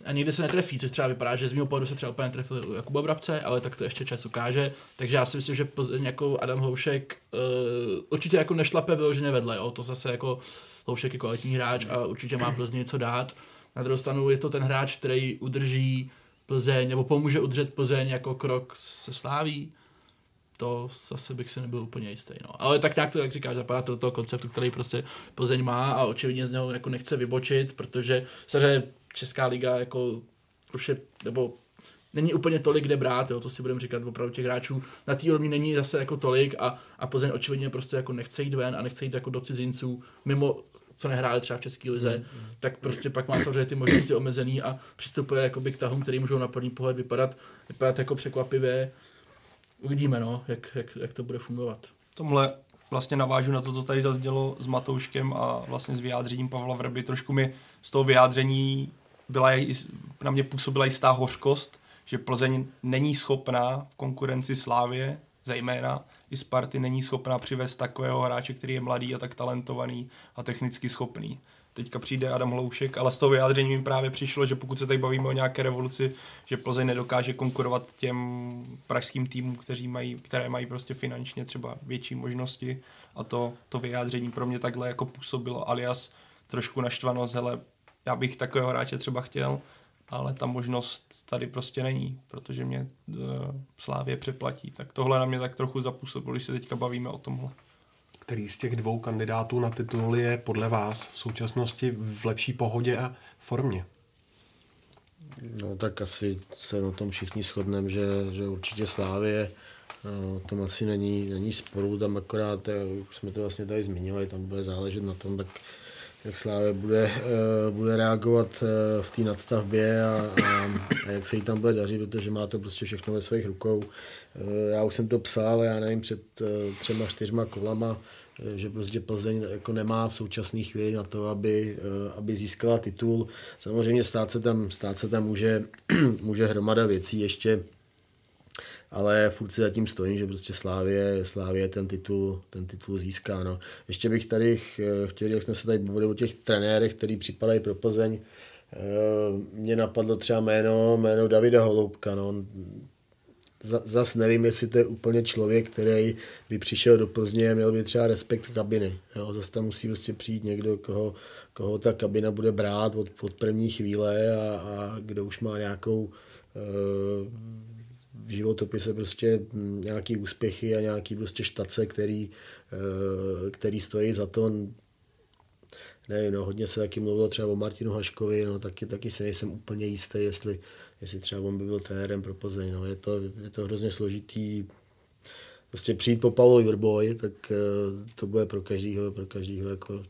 A někdy se netrefí, což třeba vypadá, že z mého pohledu se třeba úplně netrefili u Jakuba Brabce, ale tak to ještě čas ukáže. Takže já si myslím, že jako Adam Houšek uh, určitě jako nešlape vyloženě vedle, jo? to zase jako Houšek je kvalitní hráč a určitě má Plzně něco dát. Na druhou stranu je to ten hráč, který udrží Plzeň, nebo pomůže udržet Plzeň jako krok se sláví to zase bych si nebyl úplně jistý. No. Ale tak nějak to, jak říkáš, zapadá to do toho konceptu, který prostě Plzeň má a očividně z něho jako nechce vybočit, protože se Česká liga jako už je, nebo není úplně tolik, kde brát, jo, to si budeme říkat opravdu těch hráčů. Na té úrovni není zase jako tolik a, a Plzeň očividně prostě jako nechce jít ven a nechce jít jako do cizinců, mimo co nehráli třeba v České lize, mm, mm. tak prostě pak má samozřejmě ty možnosti omezený a přistupuje jakoby k tahům, který můžou na první pohled vypadat, vypadat jako překvapivě uvidíme, no, jak, jak, jak to bude fungovat. Tomhle vlastně navážu na to, co tady zazdělo s Matouškem a vlastně s vyjádřením Pavla Vrby. Trošku mi z toho vyjádření byla, na mě působila jistá hořkost, že Plzeň není schopná v konkurenci Slávě, zejména i Sparty, není schopná přivést takového hráče, který je mladý a tak talentovaný a technicky schopný. Teďka přijde Adam Hloušek, ale z toho vyjádření mi právě přišlo, že pokud se tady bavíme o nějaké revoluci, že Plzeň nedokáže konkurovat těm pražským týmům, kteří mají, které mají prostě finančně třeba větší možnosti. A to, to vyjádření pro mě takhle jako působilo alias trošku naštvanost, hele, já bych takového hráče třeba chtěl, ale ta možnost tady prostě není, protože mě uh, Slávě přeplatí. Tak tohle na mě tak trochu zapůsobilo, když se teďka bavíme o tomhle který z těch dvou kandidátů na titul je podle vás v současnosti v lepší pohodě a formě? No tak asi se na tom všichni shodneme, že, že určitě Slávě no, tom asi není, není sporu, tam akorát, eh, už jsme to vlastně tady zmiňovali, tam bude záležet na tom, tak jak Slávě bude, uh, bude reagovat uh, v té nadstavbě a, a, a, jak se jí tam bude dařit, protože má to prostě všechno ve svých rukou. Uh, já už jsem to psal, já nevím, před třema, čtyřma kolama, že prostě Plzeň jako nemá v současné chvíli na to, aby, aby získala titul. Samozřejmě stát se tam, stát se tam může, <clears throat> může hromada věcí ještě, ale furt si zatím stojím, že prostě Slávě, Slávě ten titul, ten titul získá. No. Ještě bych tady chtěl, jak jsme se tady bavili o těch trenérech, který připadají pro Plzeň, eh, mě napadlo třeba jméno, jméno Davida Holoubka. No. Zas nevím, jestli to je úplně člověk, který by přišel do Plzně, měl by třeba respekt kabiny. Jo. Zase tam musí prostě přijít někdo, koho, koho ta kabina bude brát od, od první chvíle a, a kdo už má nějakou uh, v životopise prostě nějaký úspěchy a nějaký prostě štace, který, eh, který stojí za to. Nevím, no, hodně se taky mluvilo třeba o Martinu Haškovi, no, taky, taky si nejsem úplně jistý, jestli, jestli třeba on by byl trenérem pro Plzeň. No. Je, to, je to hrozně složitý, prostě přijít po Pavlovi Vrboji, tak eh, to bude pro každýho, pro každýho jako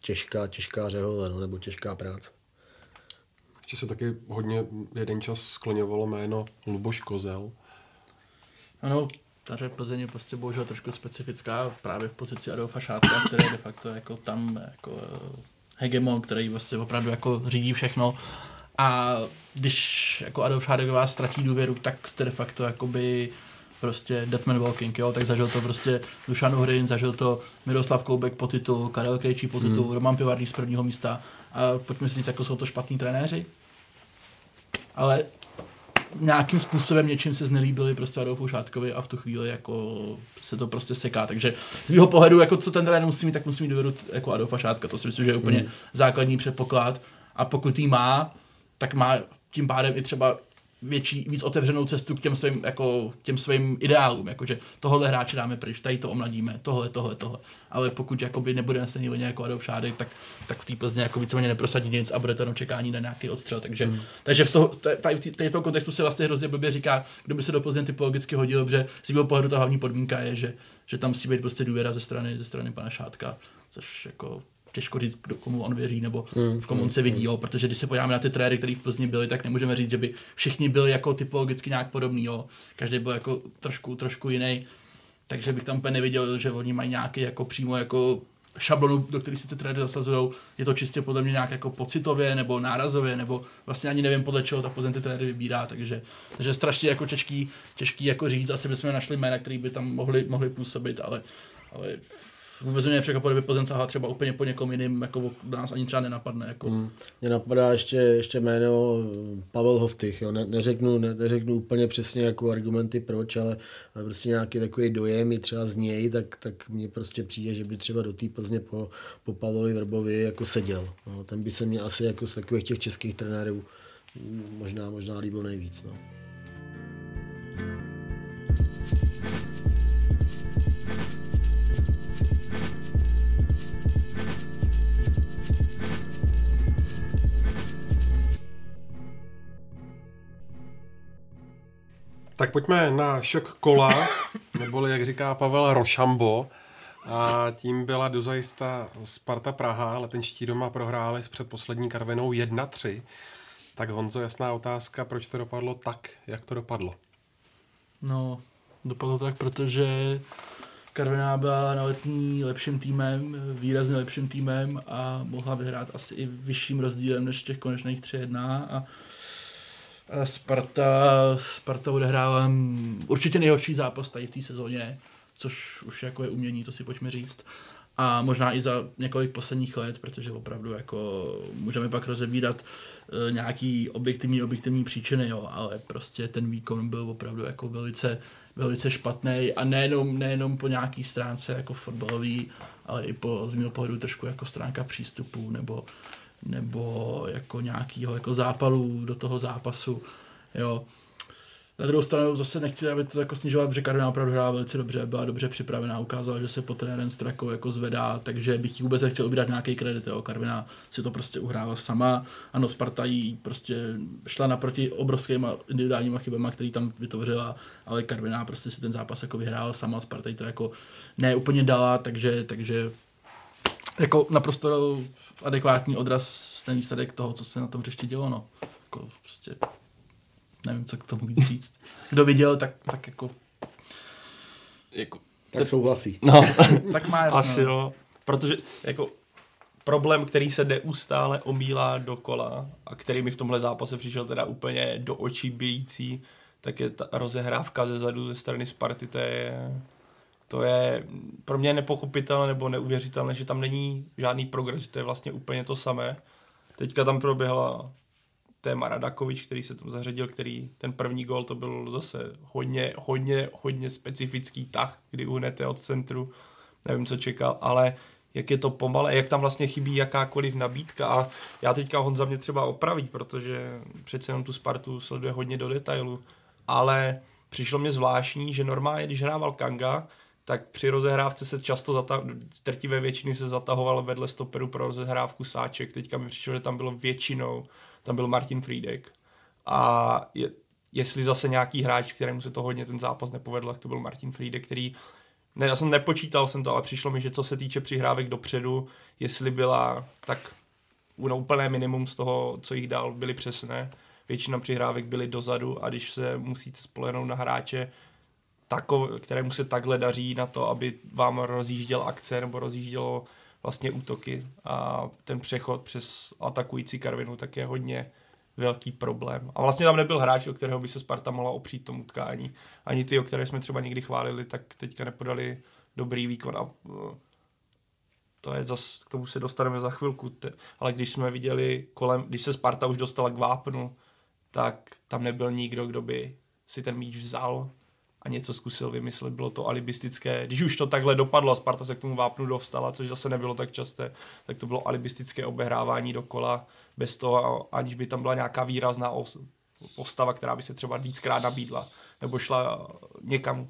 těžká, těžká řehole, no, nebo těžká práce. Ještě se taky hodně jeden čas skloňovalo jméno Luboš Kozel. Ano, ta Plzeň je prostě bohužel trošku specifická právě v pozici Adolfa Šátka, který je de facto jako tam jako eh, hegemon, který vlastně opravdu jako řídí všechno. A když jako Adolf Šádek vás ztratí důvěru, tak jste de facto jakoby prostě Deathman Walking, jo, tak zažil to prostě Dušan Uhrin, zažil to Miroslav Koubek po titul, Karel Krejčí po titul, hmm. Roman Pivarný z prvního místa a pojďme si říct, jako jsou to špatní trenéři. Ale nějakým způsobem něčím se znelíbili prostě Adolfu Šátkovi a v tu chvíli jako se to prostě seká. Takže z mého pohledu, jako co ten trenér musí mít, tak musí mít důvěru jako Adolfa Šátka. To si myslím, že je úplně hmm. základní předpoklad. A pokud jí má, tak má tím pádem i třeba větší, víc otevřenou cestu k těm svým, jako, těm svým ideálům, jakože tohle hráče dáme pryč, tady to omladíme, tohle, tohle, tohle. Ale pokud jakoby nebude na stejný lině jako Adolf Šádek, tak, tak v té Plzně jako víceméně neprosadí nic a bude to jenom čekání na nějaký odstřel. Takže, hmm. takže v, toho, tady v této kontextu se vlastně hrozně blbě říká, kdo by se do Plzně typologicky hodil, protože z mého pohledu ta hlavní podmínka je, že, že tam musí být prostě důvěra ze strany, ze strany pana Šátka, což jako těžko říct, kdo komu on věří nebo v komu on se vidí, jo, protože když se podíváme na ty tréry, které v Plzni byly, tak nemůžeme říct, že by všichni byli jako typologicky nějak podobný, jo. Každý byl jako trošku, trošku jiný, takže bych tam úplně neviděl, že oni mají nějaký jako přímo jako šablonu, do který si ty trény zasazují, je to čistě podle mě nějak jako pocitově nebo nárazově, nebo vlastně ani nevím podle čeho ta Plzeň ty trény vybírá, takže, takže strašně jako těžký, těžký jako říct, asi bychom našli jména, který by tam mohli, mohli působit, ale, ale vůbec mě nepřekvapilo, kdyby Plzeň sahá třeba úplně po někom jiným, jako nás ani třeba nenapadne. Jako. Hmm. Mě napadá ještě, ještě jméno Pavel Hoftych, jo. Ne, neřeknu, ne, neřeknu úplně přesně jako argumenty proč, ale, ale prostě nějaký takový dojem i třeba z něj, tak, tak mně prostě přijde, že by třeba do té Plzně po, po Pavlovi Vrbovi jako seděl. No. Ten by se mě asi jako z takových těch českých trenérů možná, možná líbil nejvíc. No. Tak pojďme na šok kola, neboli jak říká Pavel Rošambo. A tím byla dozajista Sparta Praha. Letenští doma prohráli s předposlední Karvinou 1-3. Tak Honzo, jasná otázka, proč to dopadlo tak, jak to dopadlo? No, dopadlo tak, protože Karviná byla na letní lepším týmem, výrazně lepším týmem a mohla vyhrát asi i vyšším rozdílem než těch konečných 3-1 a Sparta, Sparta odehrála určitě nejhorší zápas tady v té sezóně, což už jako je umění, to si pojďme říct. A možná i za několik posledních let, protože opravdu jako můžeme pak rozebírat e, nějaký objektivní, objektivní příčiny, jo, ale prostě ten výkon byl opravdu jako velice, velice špatný a nejenom, nejenom po nějaký stránce jako fotbalový, ale i po z mého pohledu trošku jako stránka přístupu nebo nebo jako nějakýho jako zápalu do toho zápasu, jo. Na druhou stranu zase nechci, aby to jako snižovat, protože Karolina opravdu hrála velice dobře, byla dobře připravená, ukázala, že se po trenérem Strakou jako zvedá, takže bych jí vůbec nechtěl ubírat nějaký kredit, jo. Karvina si to prostě uhrála sama, ano, Sparta jí prostě šla naproti obrovskýma individuálníma chybama, který tam vytvořila, ale Karvina prostě si ten zápas jako vyhrála sama, Sparta jí to jako neúplně dala, takže, takže jako naprosto adekvátní odraz ten výsledek toho, co se na tom hřišti dělo, no. Jako prostě nevím, co k tomu víc říct. Kdo viděl, tak, tak jako... jako tak souhlasí. No, <laughs> tak má jasno. Asi jo. Protože jako problém, který se neustále omílá dokola a který mi v tomhle zápase přišel teda úplně do očí bijící, tak je ta rozehrávka ze zadu ze strany Sparty, to je to je pro mě nepochopitelné nebo neuvěřitelné, že tam není žádný progres, to je vlastně úplně to samé. Teďka tam proběhla téma Radakovič, který se tam zařadil, který ten první gol to byl zase hodně, hodně, hodně specifický tah, kdy uhnete od centru, nevím, co čekal, ale jak je to pomalé, jak tam vlastně chybí jakákoliv nabídka. A já teďka Honza mě třeba opraví, protože přece jenom tu Spartu sleduje hodně do detailu, ale přišlo mě zvláštní, že normálně, když hrával Kanga, tak při rozehrávce se často zata- trtivé většiny se zatahoval vedle stoperu pro rozehrávku Sáček. Teďka mi přišlo, že tam bylo většinou, tam byl Martin Friedek. A je, jestli zase nějaký hráč, kterému se to hodně ten zápas nepovedl, tak to byl Martin Friede, který ne, já jsem nepočítal jsem to, ale přišlo mi, že co se týče přihrávek dopředu, jestli byla tak na úplné minimum z toho, co jich dal, byly přesné. Většina přihrávek byly dozadu a když se musíte spolehnout na hráče, takov, kterému se takhle daří na to, aby vám rozjížděl akce nebo rozjíždělo vlastně útoky a ten přechod přes atakující Karvinu tak je hodně velký problém. A vlastně tam nebyl hráč, o kterého by se Sparta mohla opřít tomu utkání. Ani ty, o které jsme třeba někdy chválili, tak teďka nepodali dobrý výkon a uh, to je zas, k tomu se dostaneme za chvilku. Ale když jsme viděli kolem, když se Sparta už dostala k vápnu, tak tam nebyl nikdo, kdo by si ten míč vzal a něco zkusil vymyslet. Bylo to alibistické. Když už to takhle dopadlo a Sparta se k tomu vápnu dostala, což zase nebylo tak časté, tak to bylo alibistické obehrávání dokola bez toho, aniž by tam byla nějaká výrazná postava, která by se třeba víckrát nabídla, nebo šla někam,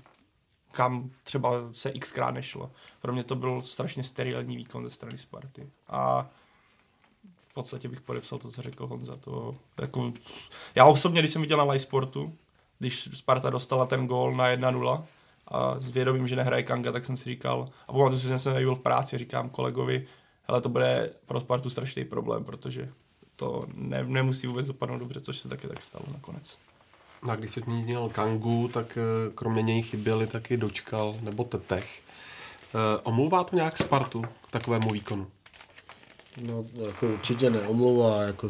kam třeba se xkrát nešlo. Pro mě to byl strašně sterilní výkon ze strany Sparty. A v podstatě bych podepsal to, co řekl Honza. To, jako, já osobně, když jsem viděl na live sportu, když Sparta dostala ten gól na 1-0 a s vědomím, že nehraje Kanga, tak jsem si říkal, a pamatuju si, že jsem byl v práci, říkám kolegovi, hele, to bude pro Spartu strašný problém, protože to ne, nemusí vůbec dopadnout dobře, což se taky tak stalo nakonec. A když se měl Kangu, tak eh, kromě něj chyběli taky Dočkal nebo Tetech. Eh, omlouvá to nějak Spartu k takovému výkonu? No, jako určitě neomlouvá, jako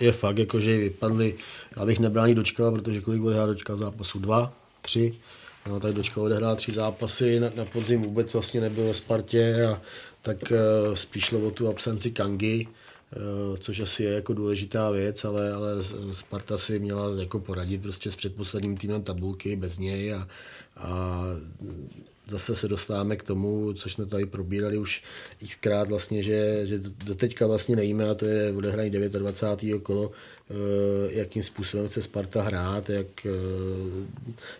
je fakt, jako, že vypadli, já bych nebral ani dočkal, protože kolik odehrál dočkal zápasu? Dva, tři, no, tak dočkal odehrál tři zápasy, na, na podzim vůbec vlastně nebyl ve Spartě a tak uh, spíš šlo o tu absenci Kangy, uh, což asi je jako důležitá věc, ale, ale Sparta si měla jako poradit prostě s předposledním týmem tabulky bez něj a, a zase se dostáváme k tomu, co jsme tady probírali už xkrát vlastně, že, že doteďka vlastně nejíme a to je odehraní 29. kolo, eh, jakým způsobem chce Sparta hrát, jak, eh,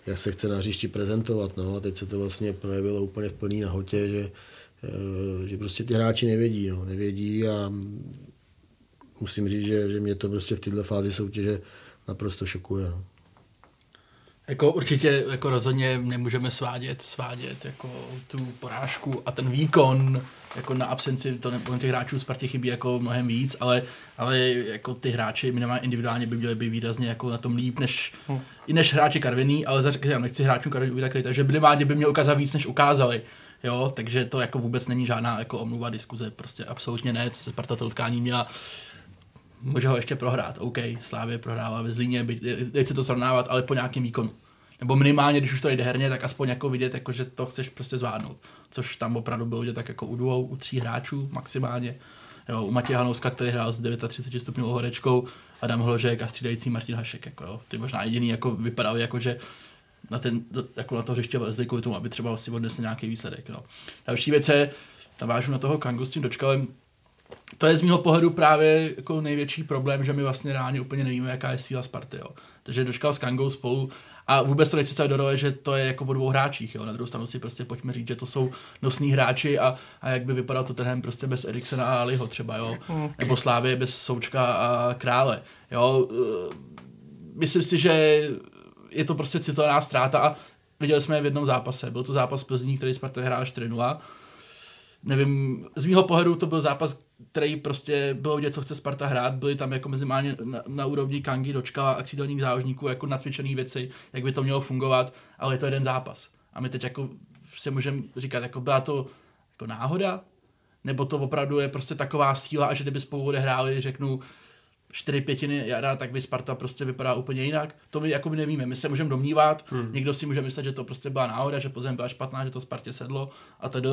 jak se chce na hřišti prezentovat. No. A teď se to vlastně projevilo úplně v plný nahotě, že, eh, že prostě ty hráči nevědí, no. nevědí a musím říct, že, že mě to prostě v této fázi soutěže naprosto šokuje. No. Jako určitě jako rozhodně nemůžeme svádět, svádět jako tu porážku a ten výkon jako na absenci to ne, těch hráčů Spartě chybí jako mnohem víc, ale, ale jako ty hráči minimálně individuálně by měli být výrazně jako na tom líp, než, hmm. i než hráči Karviný, ale já nechci hráčům Karviný uvídat, takže minimálně by měli ukázat víc, než ukázali. Jo, takže to jako vůbec není žádná jako omluva diskuze, prostě absolutně ne, se Sparta to utkání měla může ho ještě prohrát. OK, Slávě prohrává ve Zlíně, teď se to srovnávat, ale po nějakém výkonu. Nebo minimálně, když už to jde herně, tak aspoň jako vidět, jako, že to chceš prostě zvládnout. Což tam opravdu bylo vidět tak jako u dvou, u tří hráčů maximálně. Jo, u Matěje Hanouska, který hrál s 39 stupňovou horečkou, Adam Hložek a střídající Martin Hašek. Jako, jo. Ty možná jediný jako vypadal jako, že na, ten, jako na to hřiště vlezli kvůli tomu, aby třeba si odnesli nějaký výsledek. No. Další věc je, navážu na toho Kangu s tím dočkalem, to je z mého pohledu právě jako největší problém, že my vlastně reálně úplně nevíme, jaká je síla Sparty. Jo. Takže dočkal s Kangou spolu a vůbec to nechci stavit do role, že to je jako o dvou hráčích. Jo. Na druhou stranu si prostě pojďme říct, že to jsou nosní hráči a, a jak by vypadal to trhem prostě bez Eriksena a Aliho třeba, jo. Okay. Nebo Slávě bez Součka a Krále. Jo. Eh, myslím si, že je to prostě citlivá ztráta a viděli jsme je v jednom zápase. Byl to zápas Plzní, který Sparta hrál 4-0 nevím, z mého pohledu to byl zápas, který prostě bylo vidět, co chce Sparta hrát, byly tam jako minimálně na, na úrovni Kangy, Dočka a křídelních záložníků jako nacvičené věci, jak by to mělo fungovat, ale je to jeden zápas. A my teď jako si můžeme říkat, jako byla to jako náhoda, nebo to opravdu je prostě taková síla, a že kdyby spolu odehráli, řeknu, čtyři pětiny jara, tak by Sparta prostě vypadá úplně jinak. To my jako by nevíme. My se můžeme domnívat, hmm. někdo si může myslet, že to prostě byla náhoda, že pozem byla špatná, že to Spartě sedlo a tedy.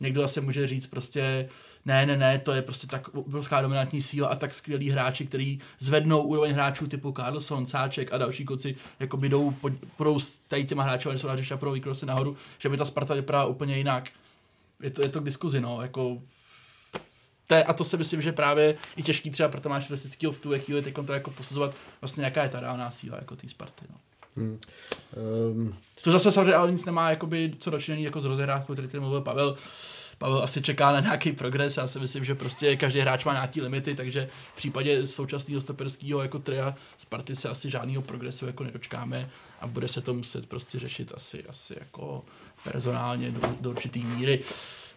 Někdo zase může říct prostě, ne, ne, ne, to je prostě tak obrovská dominantní síla a tak skvělí hráči, který zvednou úroveň hráčů typu Carlson, Sáček a další kluci, jako by jdou, půjdou s tady těma hráči, jsou hráči pro nahoru, že by ta Sparta vypadala úplně jinak. Je to, je to k diskuzi, no, jako to je, a to si myslím, že právě i těžký třeba pro Tomáše Rosického v tu chvíli teď to jako posuzovat vlastně jaká je ta reálná síla jako té Sparty. No. Hmm. Um. Což zase samozřejmě ale nic nemá jakoby, co dočinění jako z rozehrách, o který mluvil Pavel. Pavel asi čeká na nějaký progres, já si myslím, že prostě každý hráč má nějaký limity, takže v případě současného stoperského jako tria Sparty se asi žádného progresu jako nedočkáme a bude se to muset prostě řešit asi, asi jako personálně do, do určitý míry.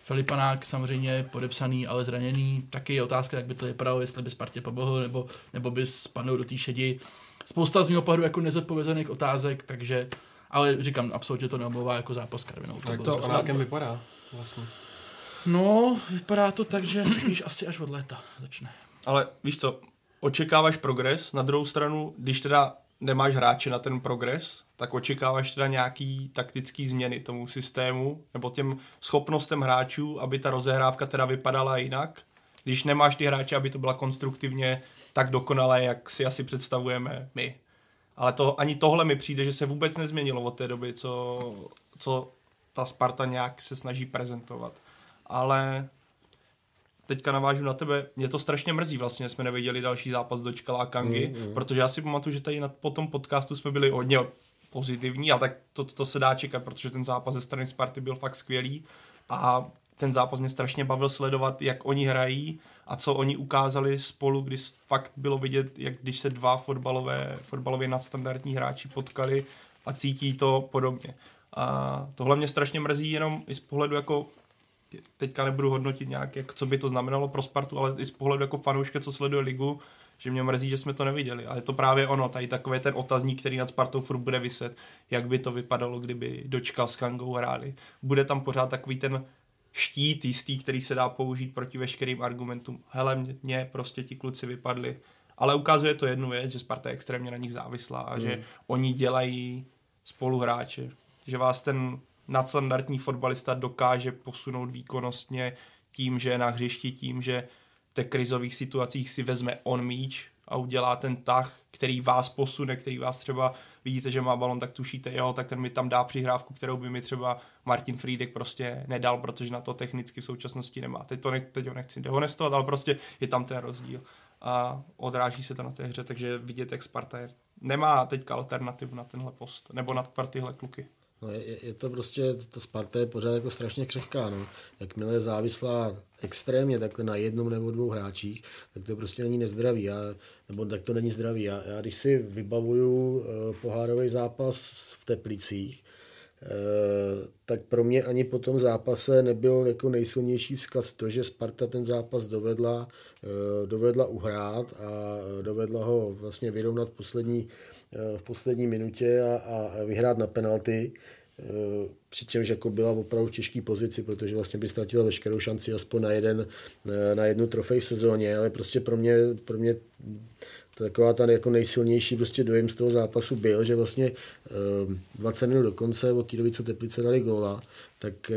Filipanák samozřejmě podepsaný, ale zraněný. Taky je otázka, jak by to vypadalo, jestli by Spartě pomohl, nebo, nebo by spadl do té šedi. Spousta z mého pohledu jako nezodpovězených otázek, takže ale říkám, absolutně to neomlouvá jako zápas s Karvinou. Jak to Onákem vypadá vlastně? No, vypadá to tak, že spíš asi až od léta začne. Ale víš co, očekáváš progres, na druhou stranu, když teda nemáš hráče na ten progres, tak očekáváš teda nějaký taktický změny tomu systému nebo těm schopnostem hráčů, aby ta rozehrávka teda vypadala jinak. Když nemáš ty hráče, aby to byla konstruktivně tak dokonalé, jak si asi představujeme my. Ale to, ani tohle mi přijde, že se vůbec nezměnilo od té doby, co, co ta Sparta nějak se snaží prezentovat. Ale teďka navážu na tebe, mě to strašně mrzí vlastně, jsme neviděli další zápas do Čkala Kangy, mm, mm. protože já si pamatuju, že tady na, po tom podcastu jsme byli hodně pozitivní a tak to, to, se dá čekat, protože ten zápas ze strany Sparty byl fakt skvělý a ten zápas mě strašně bavil sledovat, jak oni hrají a co oni ukázali spolu, když fakt bylo vidět, jak když se dva fotbalové, fotbalově nadstandardní hráči potkali a cítí to podobně. A tohle mě strašně mrzí jenom i z pohledu jako teďka nebudu hodnotit nějak, jak, co by to znamenalo pro Spartu, ale i z pohledu jako fanouška, co sleduje ligu, že mě mrzí, že jsme to neviděli. Ale je to právě ono, tady takový ten otazník, který nad Spartou furt bude vyset, jak by to vypadalo, kdyby dočkal s Kangou hráli. Bude tam pořád takový ten štít jistý, který se dá použít proti veškerým argumentům. Hele, mě, prostě ti kluci vypadli. Ale ukazuje to jednu věc, že Sparta je extrémně na nich závislá a mm. že oni dělají spoluhráče. Že vás ten nadstandardní fotbalista dokáže posunout výkonnostně tím, že je na hřišti, tím, že těch krizových situacích si vezme on míč a udělá ten tah, který vás posune, který vás třeba vidíte, že má balon, tak tušíte, jo, tak ten mi tam dá přihrávku, kterou by mi třeba Martin Friedek prostě nedal, protože na to technicky v současnosti nemá. Teď, to ne, teď ho nechci dehonestovat, ale prostě je tam ten rozdíl a odráží se to na té hře, takže vidět, jak Sparta je. Nemá teďka alternativu na tenhle post, nebo na tyhle kluky. No je, je, to prostě, ta Sparta je pořád jako strašně křehká, no. Jakmile je závislá extrémně takhle na jednom nebo dvou hráčích, tak to prostě není nezdravý, já, nebo tak to není zdravý. Já, já když si vybavuju uh, pohárový zápas v Teplicích, uh, tak pro mě ani po tom zápase nebyl jako nejsilnější vzkaz to, že Sparta ten zápas dovedla, uh, dovedla uhrát a dovedla ho vlastně vyrovnat v poslední v poslední minutě a, a vyhrát na penalty. Eh, přičemž jako byla opravdu v těžké pozici, protože vlastně by ztratila veškerou šanci aspoň na, jeden, eh, na jednu trofej v sezóně, ale prostě pro mě, pro mě taková ta jako nejsilnější prostě dojem z toho zápasu byl, že vlastně 20 eh, minut do konce, od té doby, co Teplice dali góla, tak, eh,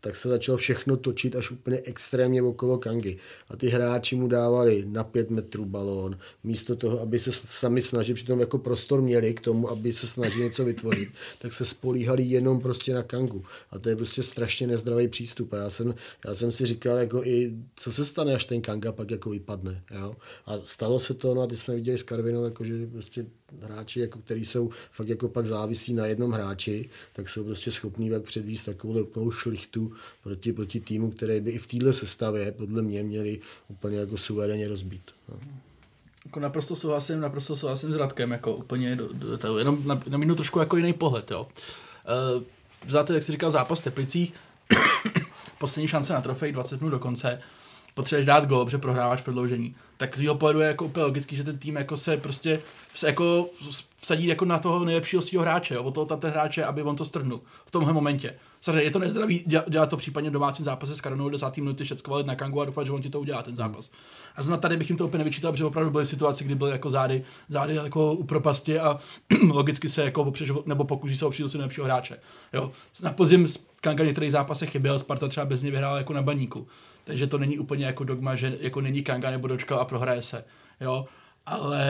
tak se začalo všechno točit až úplně extrémně okolo Kangy. A ty hráči mu dávali na pět metrů balón, místo toho, aby se sami snažili, přitom jako prostor měli k tomu, aby se snažili něco vytvořit, tak se spolíhali jenom prostě na Kangu. A to je prostě strašně nezdravý přístup. A já jsem, já jsem si říkal, jako i, co se stane, až ten Kanga pak jako vypadne. Jo? A stalo se to, no a ty jsme viděli s Karvinou, jako, že prostě hráči, jako, který jsou fakt jako pak závisí na jednom hráči, tak jsou prostě schopní pak předvíst takovou úplnou šlichtu proti, proti týmu, který by i v téhle sestavě podle mě měli úplně jako suverénně rozbít. No. Jako naprosto souhlasím, naprosto souhlasím s Radkem, jako úplně do, do, do jenom na, na minutu trošku jako jiný pohled, jo. Uh, Znáte, jak jsi říkal, zápas v Teplicích, <coughs> poslední šance na trofej, 20 minut do konce, potřebuješ dát gol, protože prohráváš prodloužení tak z jeho pohledu je jako úplně logický, že ten tým jako se prostě se jako vsadí jako na toho nejlepšího svého hráče, jo, o toho tam ten hráče, aby on to strhnul v tomhle momentě. Samozřejmě je to nezdravý dělat to případně v domácím zápase s Karonou 10. minuty všechno na Kangu a doufat, že on ti to udělá ten zápas. A znamená tady bych jim to úplně nevyčítal, protože opravdu byly situace, kdy byly jako zády, zády jako u propasti a <clears throat> logicky se jako opřeš, nebo pokusí se opřít do nejlepšího hráče. Jo. Na podzim Kanga některých zápasech chyběl, Sparta třeba bez něj vyhrála jako na baníku takže to není úplně jako dogma, že jako není Kanga nebo dočka a prohraje se, jo, ale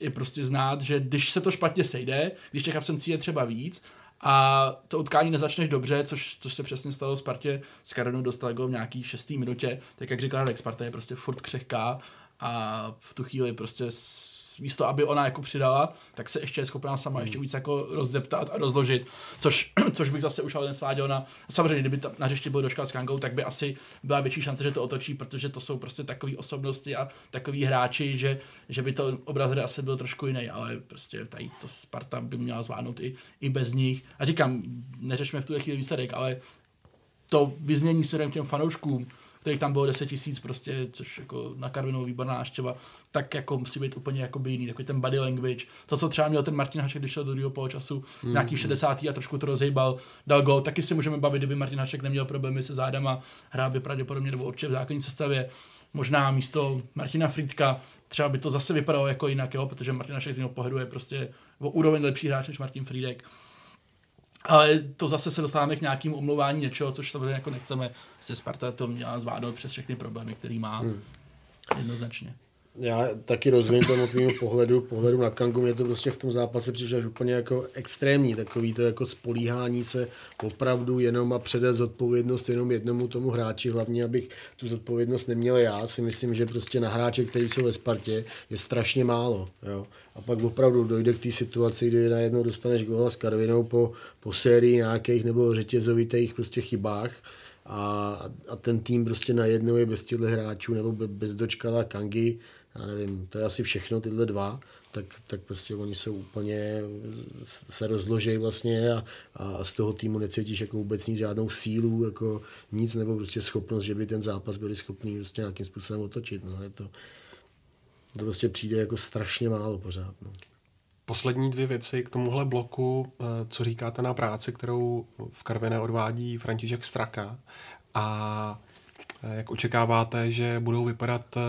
je prostě znát, že když se to špatně sejde, když těch absencí je třeba víc a to utkání nezačneš dobře, což, což se přesně stalo Spartě, s Karenu dostal go v nějaký šestý minutě, tak jak říkal Alex, Sparta je prostě furt křehká a v tu chvíli prostě místo, aby ona jako přidala, tak se ještě je schopná sama ještě víc jako rozdeptat a rozložit, což, <clears throat> což bych zase už ale nesváděl na, samozřejmě, kdyby tam na hřišti byl dočkat s Kangou, tak by asi byla větší šance, že to otočí, protože to jsou prostě takové osobnosti a takový hráči, že, že by to obraz hry asi byl trošku jiný, ale prostě tady to Sparta by měla zvládnout i, i bez nich. A říkám, neřešme v tuhle chvíli výsledek, ale to vyznění směrem k těm fanouškům, kterých tam bylo 10 tisíc prostě, což jako na Karvinou výborná návštěva, tak jako musí být úplně jako jiný, takový ten body language. To, co třeba měl ten Martin Hašek, když šel do druhého poločasu, mm. nějaký 60. a trošku to rozhejbal, dal gol, taky si můžeme bavit, kdyby Martin Hašek neměl problémy se zádama, hrál by pravděpodobně nebo určitě v základní sestavě, možná místo Martina Friedka, třeba by to zase vypadalo jako jinak, jo, protože Martin Hašek z mého pohledu je prostě o úroveň lepší hráč než Martin Friedek. Ale to zase se dostáváme k nějakému omlouvání něčeho, což samozřejmě jako nechceme. Prostě Sparta to měla zvládnout přes všechny problémy, který má. Hmm. Jednoznačně. Já taky rozumím tomu tvýmu pohledu, pohledu na Kangu, mě to prostě v tom zápase přišlo až úplně jako extrémní, takový to jako spolíhání se opravdu jenom a předat zodpovědnost jenom jednomu tomu hráči, hlavně abych tu zodpovědnost neměl já, si myslím, že prostě na hráče, kteří jsou ve Spartě, je strašně málo. Jo. A pak opravdu dojde k té situaci, kdy najednou dostaneš góla s Karvinou po, po sérii nějakých nebo řetězovitých prostě chybách, a, a ten tým prostě najednou je bez těchto hráčů nebo bez dočkala Kangy, já nevím, to je asi všechno, tyhle dva, tak, tak prostě oni jsou úplně, se rozložejí vlastně a, a z toho týmu necítíš jako vůbec nic, žádnou sílu, jako nic, nebo prostě schopnost, že by ten zápas byli schopni prostě nějakým způsobem otočit. No, je to, to prostě přijde jako strašně málo pořád. No. Poslední dvě věci k tomuhle bloku, eh, co říkáte na práci, kterou v Karviné odvádí František Straka a jak očekáváte, že budou vypadat eh,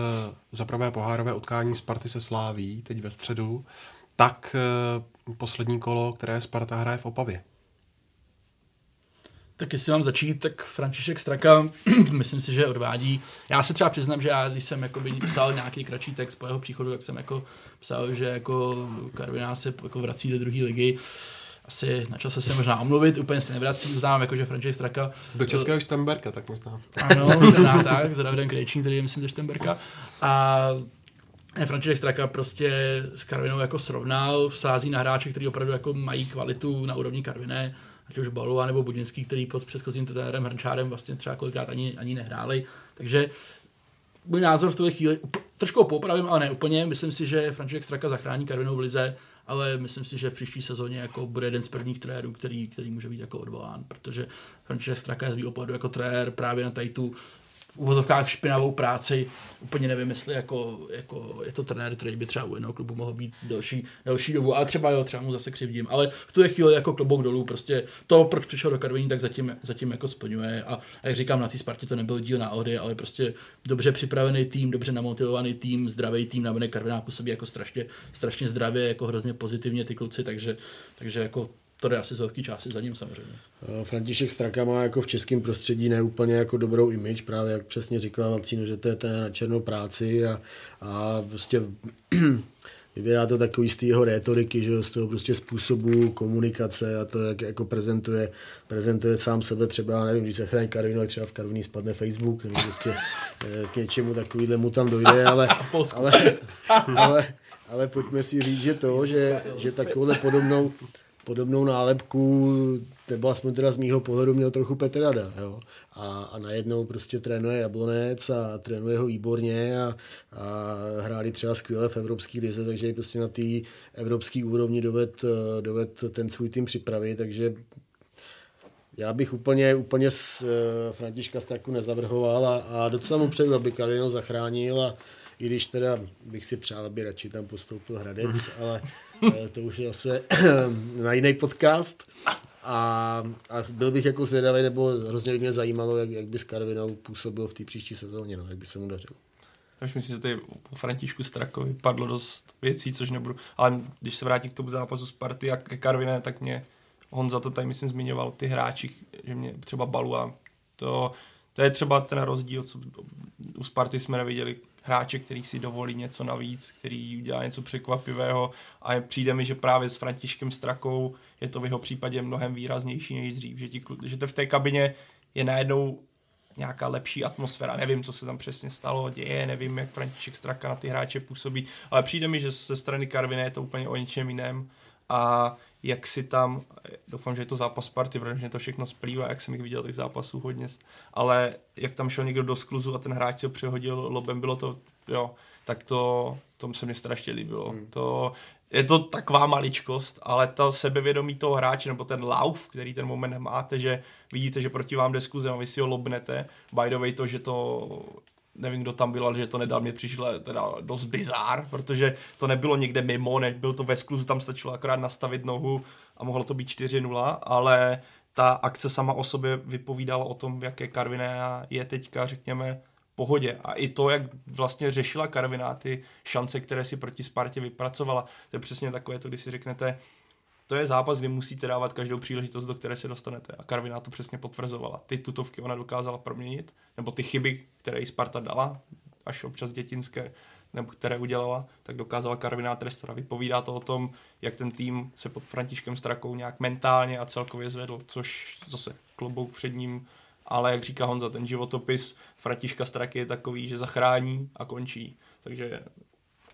za prvé pohárové utkání Sparty se Sláví teď ve středu, tak poslední kolo, které Sparta hraje v Opavě. Tak jestli mám začít, tak František Straka, <clears throat> myslím si, že odvádí. Já se třeba přiznám, že já, když jsem jakoby psal nějaký kratší text po jeho příchodu, tak jsem jako psal, že jako Karviná se jako vrací do druhé ligy. Asi na čase se možná omluvit, úplně se nevrací, uznávám jako, že František Straka... Do českého Štemberka, tak možná. Ano, <laughs> možná tak, s Davidem Krejčím, který je, myslím, ze Štemberka. A František Straka prostě s Karvinou jako srovnal, sází na hráče, kteří opravdu jako mají kvalitu na úrovni Karviné ať už Balua nebo Budinský, který pod předchozím trenérem Hrnčárem vlastně třeba kolikrát ani, ani nehráli. Takže můj názor v tuhle chvíli, trošku popravím, ale ne úplně, myslím si, že František Straka zachrání Karvinou v lize, ale myslím si, že v příští sezóně jako bude jeden z prvních trenérů, který, který může být jako odvolán, protože František Straka je z mého jako trenér právě na tady tu v uvozovkách špinavou práci. Úplně nevím, jestli jako, jako je to trenér, který by třeba u jednoho klubu mohl být delší, delší dobu, ale třeba jo, třeba mu zase křivdím. Ale v tu chvíli jako klobouk dolů, prostě to, proč přišel do Karviní, tak zatím, zatím jako splňuje. A, a jak říkám, na té Spartě to nebyl díl náhody, ale prostě dobře připravený tým, dobře namotivovaný tým, zdravý tým, na Karviná působí jako strašně, strašně zdravě, jako hrozně pozitivně ty kluci, takže, takže jako to jde asi z velké části za ním samozřejmě. František Straka má jako v českém prostředí neúplně jako dobrou image, právě jak přesně říkal Valcíno, že to je ten na černou práci a, a prostě <clears throat> vyvěrá to takový z jeho rétoriky, že z toho prostě způsobu komunikace a to, jak jako prezentuje, prezentuje sám sebe třeba, nevím, když se chrání Karvinu, tak třeba v Karviní spadne Facebook, nebo prostě eh, k něčemu takovýhle mu tam dojde, ale, <laughs> ale, ale, ale pojďme si říct, že to, že, že takovouhle podobnou, podobnou nálepku, nebo aspoň teda z mýho pohledu měl trochu Petr Rada, jo. A, a najednou prostě trénuje Jablonec a trénuje ho výborně a, a hráli třeba skvěle v Evropské lize, takže prostě na té evropské úrovni doved, doved ten svůj tým připravit, takže já bych úplně, úplně s uh, Františka Straku nezavrhoval a, a docela mu přeju, aby Kalino zachránil a i když teda bych si přál, aby radši tam postoupil Hradec, mhm. ale to už je zase <clears throat> na jiný podcast. A, a byl bych jako zvědavý, nebo hrozně by mě zajímalo, jak, jak by s Karvinou působil v té příští sezóně, no, jak by se mu dařilo. Takže myslím, že tady po Františku Strakovi padlo dost věcí, což nebudu. Ale když se vrátím k tomu zápasu Sparty a ke Karviné, tak mě Honza to tady, myslím, zmiňoval, ty hráči, že mě třeba Balua, to, to je třeba ten rozdíl, co u Sparty jsme neviděli hráče, který si dovolí něco navíc, který udělá něco překvapivého a přijde mi, že právě s Františkem Strakou je to v jeho případě mnohem výraznější než dřív, že, ti, že to v té kabině je najednou nějaká lepší atmosféra. Nevím, co se tam přesně stalo, děje, nevím, jak František Straka na ty hráče působí, ale přijde mi, že ze strany Karvina je to úplně o něčem jiném a jak si tam, doufám, že je to zápas party, protože mě to všechno splývá, jak jsem jich viděl těch zápasů hodně, ale jak tam šel někdo do skluzu a ten hráč si ho přehodil lobem, bylo to, jo, tak to, to se mi strašně líbilo. Hmm. To, je to taková maličkost, ale to sebevědomí toho hráče, nebo ten lauf, který ten moment máte, že vidíte, že proti vám jde skuzem a vy si ho lobnete. By the way, to, že to nevím, kdo tam byl, ale že to nedal, mě přišlo teda dost bizár, protože to nebylo někde mimo, ne, byl to ve skluzu, tam stačilo akorát nastavit nohu a mohlo to být 4-0, ale ta akce sama o sobě vypovídala o tom, jaké Karviné je teďka, řekněme, pohodě. A i to, jak vlastně řešila Karviná ty šance, které si proti Spartě vypracovala, to je přesně takové to, když si řeknete, to je zápas, kdy musíte dávat každou příležitost, do které se dostanete. A Karviná to přesně potvrzovala. Ty tutovky ona dokázala proměnit, nebo ty chyby, které i Sparta dala, až občas dětinské, nebo které udělala, tak dokázala Karviná trestat. Vypovídá to o tom, jak ten tým se pod Františkem Strakou nějak mentálně a celkově zvedl, což zase klobouk před ním ale jak říká Honza, ten životopis Františka Straky je takový, že zachrání a končí. Takže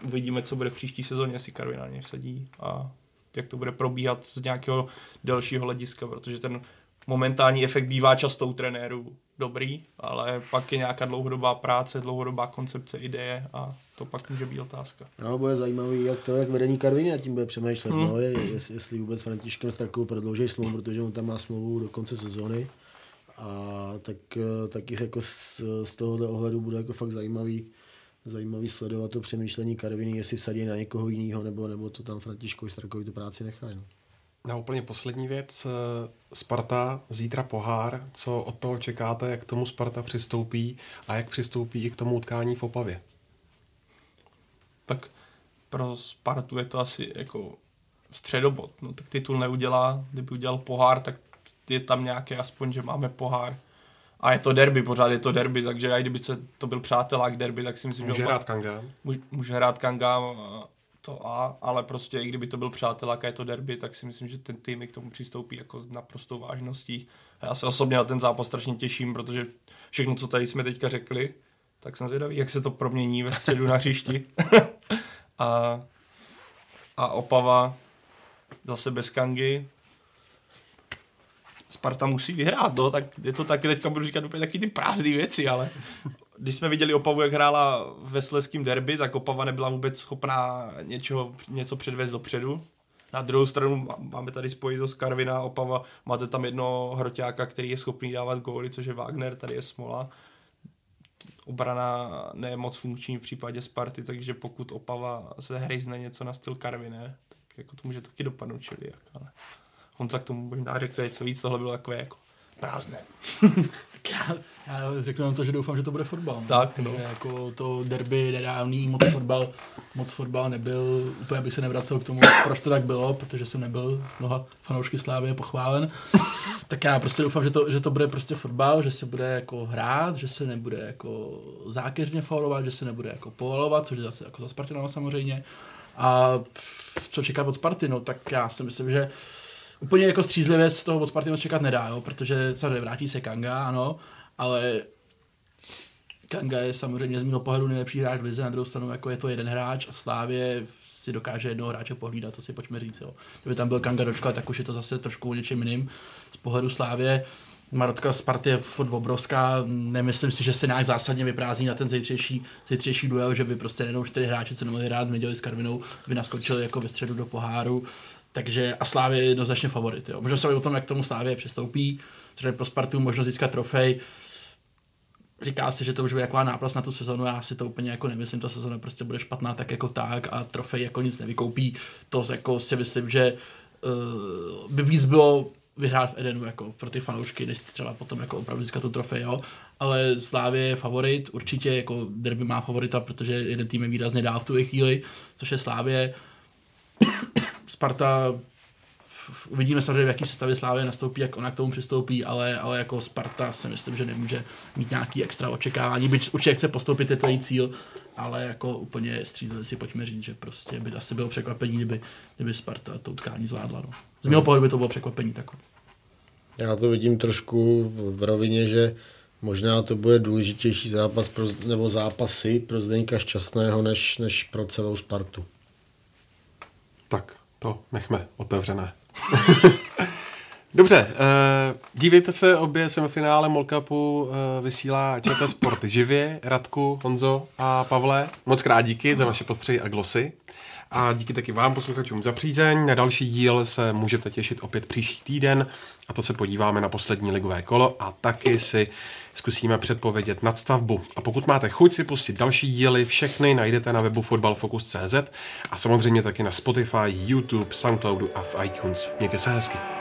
uvidíme, co bude v příští sezóně, jestli Karvin na ně vsadí a jak to bude probíhat z nějakého delšího hlediska, protože ten momentální efekt bývá často u trenérů dobrý, ale pak je nějaká dlouhodobá práce, dlouhodobá koncepce, ideje a to pak může být otázka. No, bude zajímavý, jak to, jak vedení Karviny a tím bude přemýšlet, hmm. no, je, jestli vůbec Františkem Strakou prodlouží smlouvu, protože on tam má smlouvu do konce sezóny a tak, eh, taky jako z, z tohohle ohledu bude jako fakt zajímavý, zajímavý sledovat to přemýšlení Karviny, jestli vsadí na někoho jiného, nebo, nebo to tam Františkovi Starkovi tu práci nechají. No. Na úplně poslední věc, eh, Sparta, zítra pohár, co od toho čekáte, jak k tomu Sparta přistoupí a jak přistoupí i k tomu utkání v Opavě? Tak pro Spartu je to asi jako středobod, no tak titul neudělá, kdyby udělal pohár, tak je tam nějaké aspoň, že máme pohár. A je to derby, pořád je to derby, takže i kdyby se to byl přátelák derby, tak si myslím, může že... Může hrát Kanga. Může hrát Kanga, to A, ale prostě i kdyby to byl přátelák a je to derby, tak si myslím, že ten tým k tomu přistoupí jako s naprostou vážností. A já se osobně na ten zápas strašně těším, protože všechno, co tady jsme teďka řekli, tak jsem zvědavý, jak se to promění ve středu na hřišti. <laughs> a, a Opava zase bez Kangy, Sparta musí vyhrát, no, tak je to taky, teďka budu říkat úplně taky ty prázdné věci, ale když jsme viděli Opavu, jak hrála ve Sleským derby, tak Opava nebyla vůbec schopná něčeho, něco předvést dopředu. Na druhou stranu máme tady spojitost Karvina, Opava, máte tam jedno hroťáka, který je schopný dávat góly, což je Wagner, tady je Smola. Obrana ne moc funkční v případě Sparty, takže pokud Opava se hryzne něco na styl Karvine, tak jako to může taky dopadnout čili jak, ale... Honza k tomu možná řekne co víc, tohle bylo takové jako prázdné. <laughs> já, já řeknu vám to, že doufám, že to bude fotbal. No. Tak, no. Že jako to derby nedávný, moc fotbal, moc fotbal nebyl, úplně bych se nevracel k tomu, proč to tak bylo, protože jsem nebyl mnoha fanoušky Slávy pochválen. <laughs> tak já prostě doufám, že to, že to bude prostě fotbal, že se bude jako hrát, že se nebude jako zákeřně faulovat, že se nebude jako povalovat, což je zase jako za Spartinova samozřejmě. A co čekat od Sparty, no tak já si myslím, že úplně jako střízlivě z toho od Sparty čekat nedá, jo, protože samozřejmě vrátí se Kanga, ano, ale Kanga je samozřejmě z mého pohledu nejlepší hráč v lize, na druhou stranu jako je to jeden hráč a Slávě si dokáže jednoho hráče pohlídat, to si pojďme říct. Jo. Kdyby tam byl Kanga dočka, tak už je to zase trošku o něčem jiným. Z pohledu Slávě Marotka Sparty je furt obrovská, nemyslím si, že se nějak zásadně vyprázdní na ten zítřejší, zítřejší duel, že by prostě jenom čtyři hráči se nemohli hrát v neděli s Karvinou, by naskočili jako ve středu do poháru. Takže a Slávě je jednoznačně favorit. Jo. Možná se o tom, jak tomu Slávě přistoupí, třeba pro Spartu možnost získat trofej. Říká se, že to už bude taková náplast na tu sezonu, já si to úplně jako nemyslím, ta sezona prostě bude špatná tak jako tak a trofej jako nic nevykoupí. To jako si myslím, že uh, by víc bylo vyhrát v Edenu jako pro ty fanoušky, než třeba potom jako opravdu získat tu trofej, jo. Ale Slávě je favorit, určitě jako derby má favorita, protože jeden tým je výrazně dál v tu chvíli, což je Slávě. Sparta uvidíme samozřejmě, v jaký sestavě Slávě nastoupí, jak ona k tomu přistoupí, ale, ale jako Sparta si myslím, že nemůže mít nějaký extra očekávání, byť určitě chce postoupit, je to její cíl, ale jako úplně střízli si pojďme říct, že prostě by asi bylo překvapení, kdyby, kdyby Sparta to utkání zvládla. No. Z mého pohledu by to bylo překvapení takové. Já to vidím trošku v rovině, že Možná to bude důležitější zápas pro, nebo zápasy pro Zdeňka Šťastného než, než pro celou Spartu. Tak, to nechme otevřené. <laughs> Dobře, uh, dívejte se, obě semifinále Molkapu uh, vysílá ČT Sport živě, Radku, Honzo a Pavle. Moc krát díky za vaše postřehy a glosy. A díky taky vám, posluchačům, za přízeň. Na další díl se můžete těšit opět příští týden a to se podíváme na poslední ligové kolo a taky si zkusíme předpovědět nadstavbu. A pokud máte chuť si pustit další díly, všechny najdete na webu fotbalfocus.cz a samozřejmě taky na Spotify, YouTube, Soundcloudu a v iTunes. Mějte se hezky.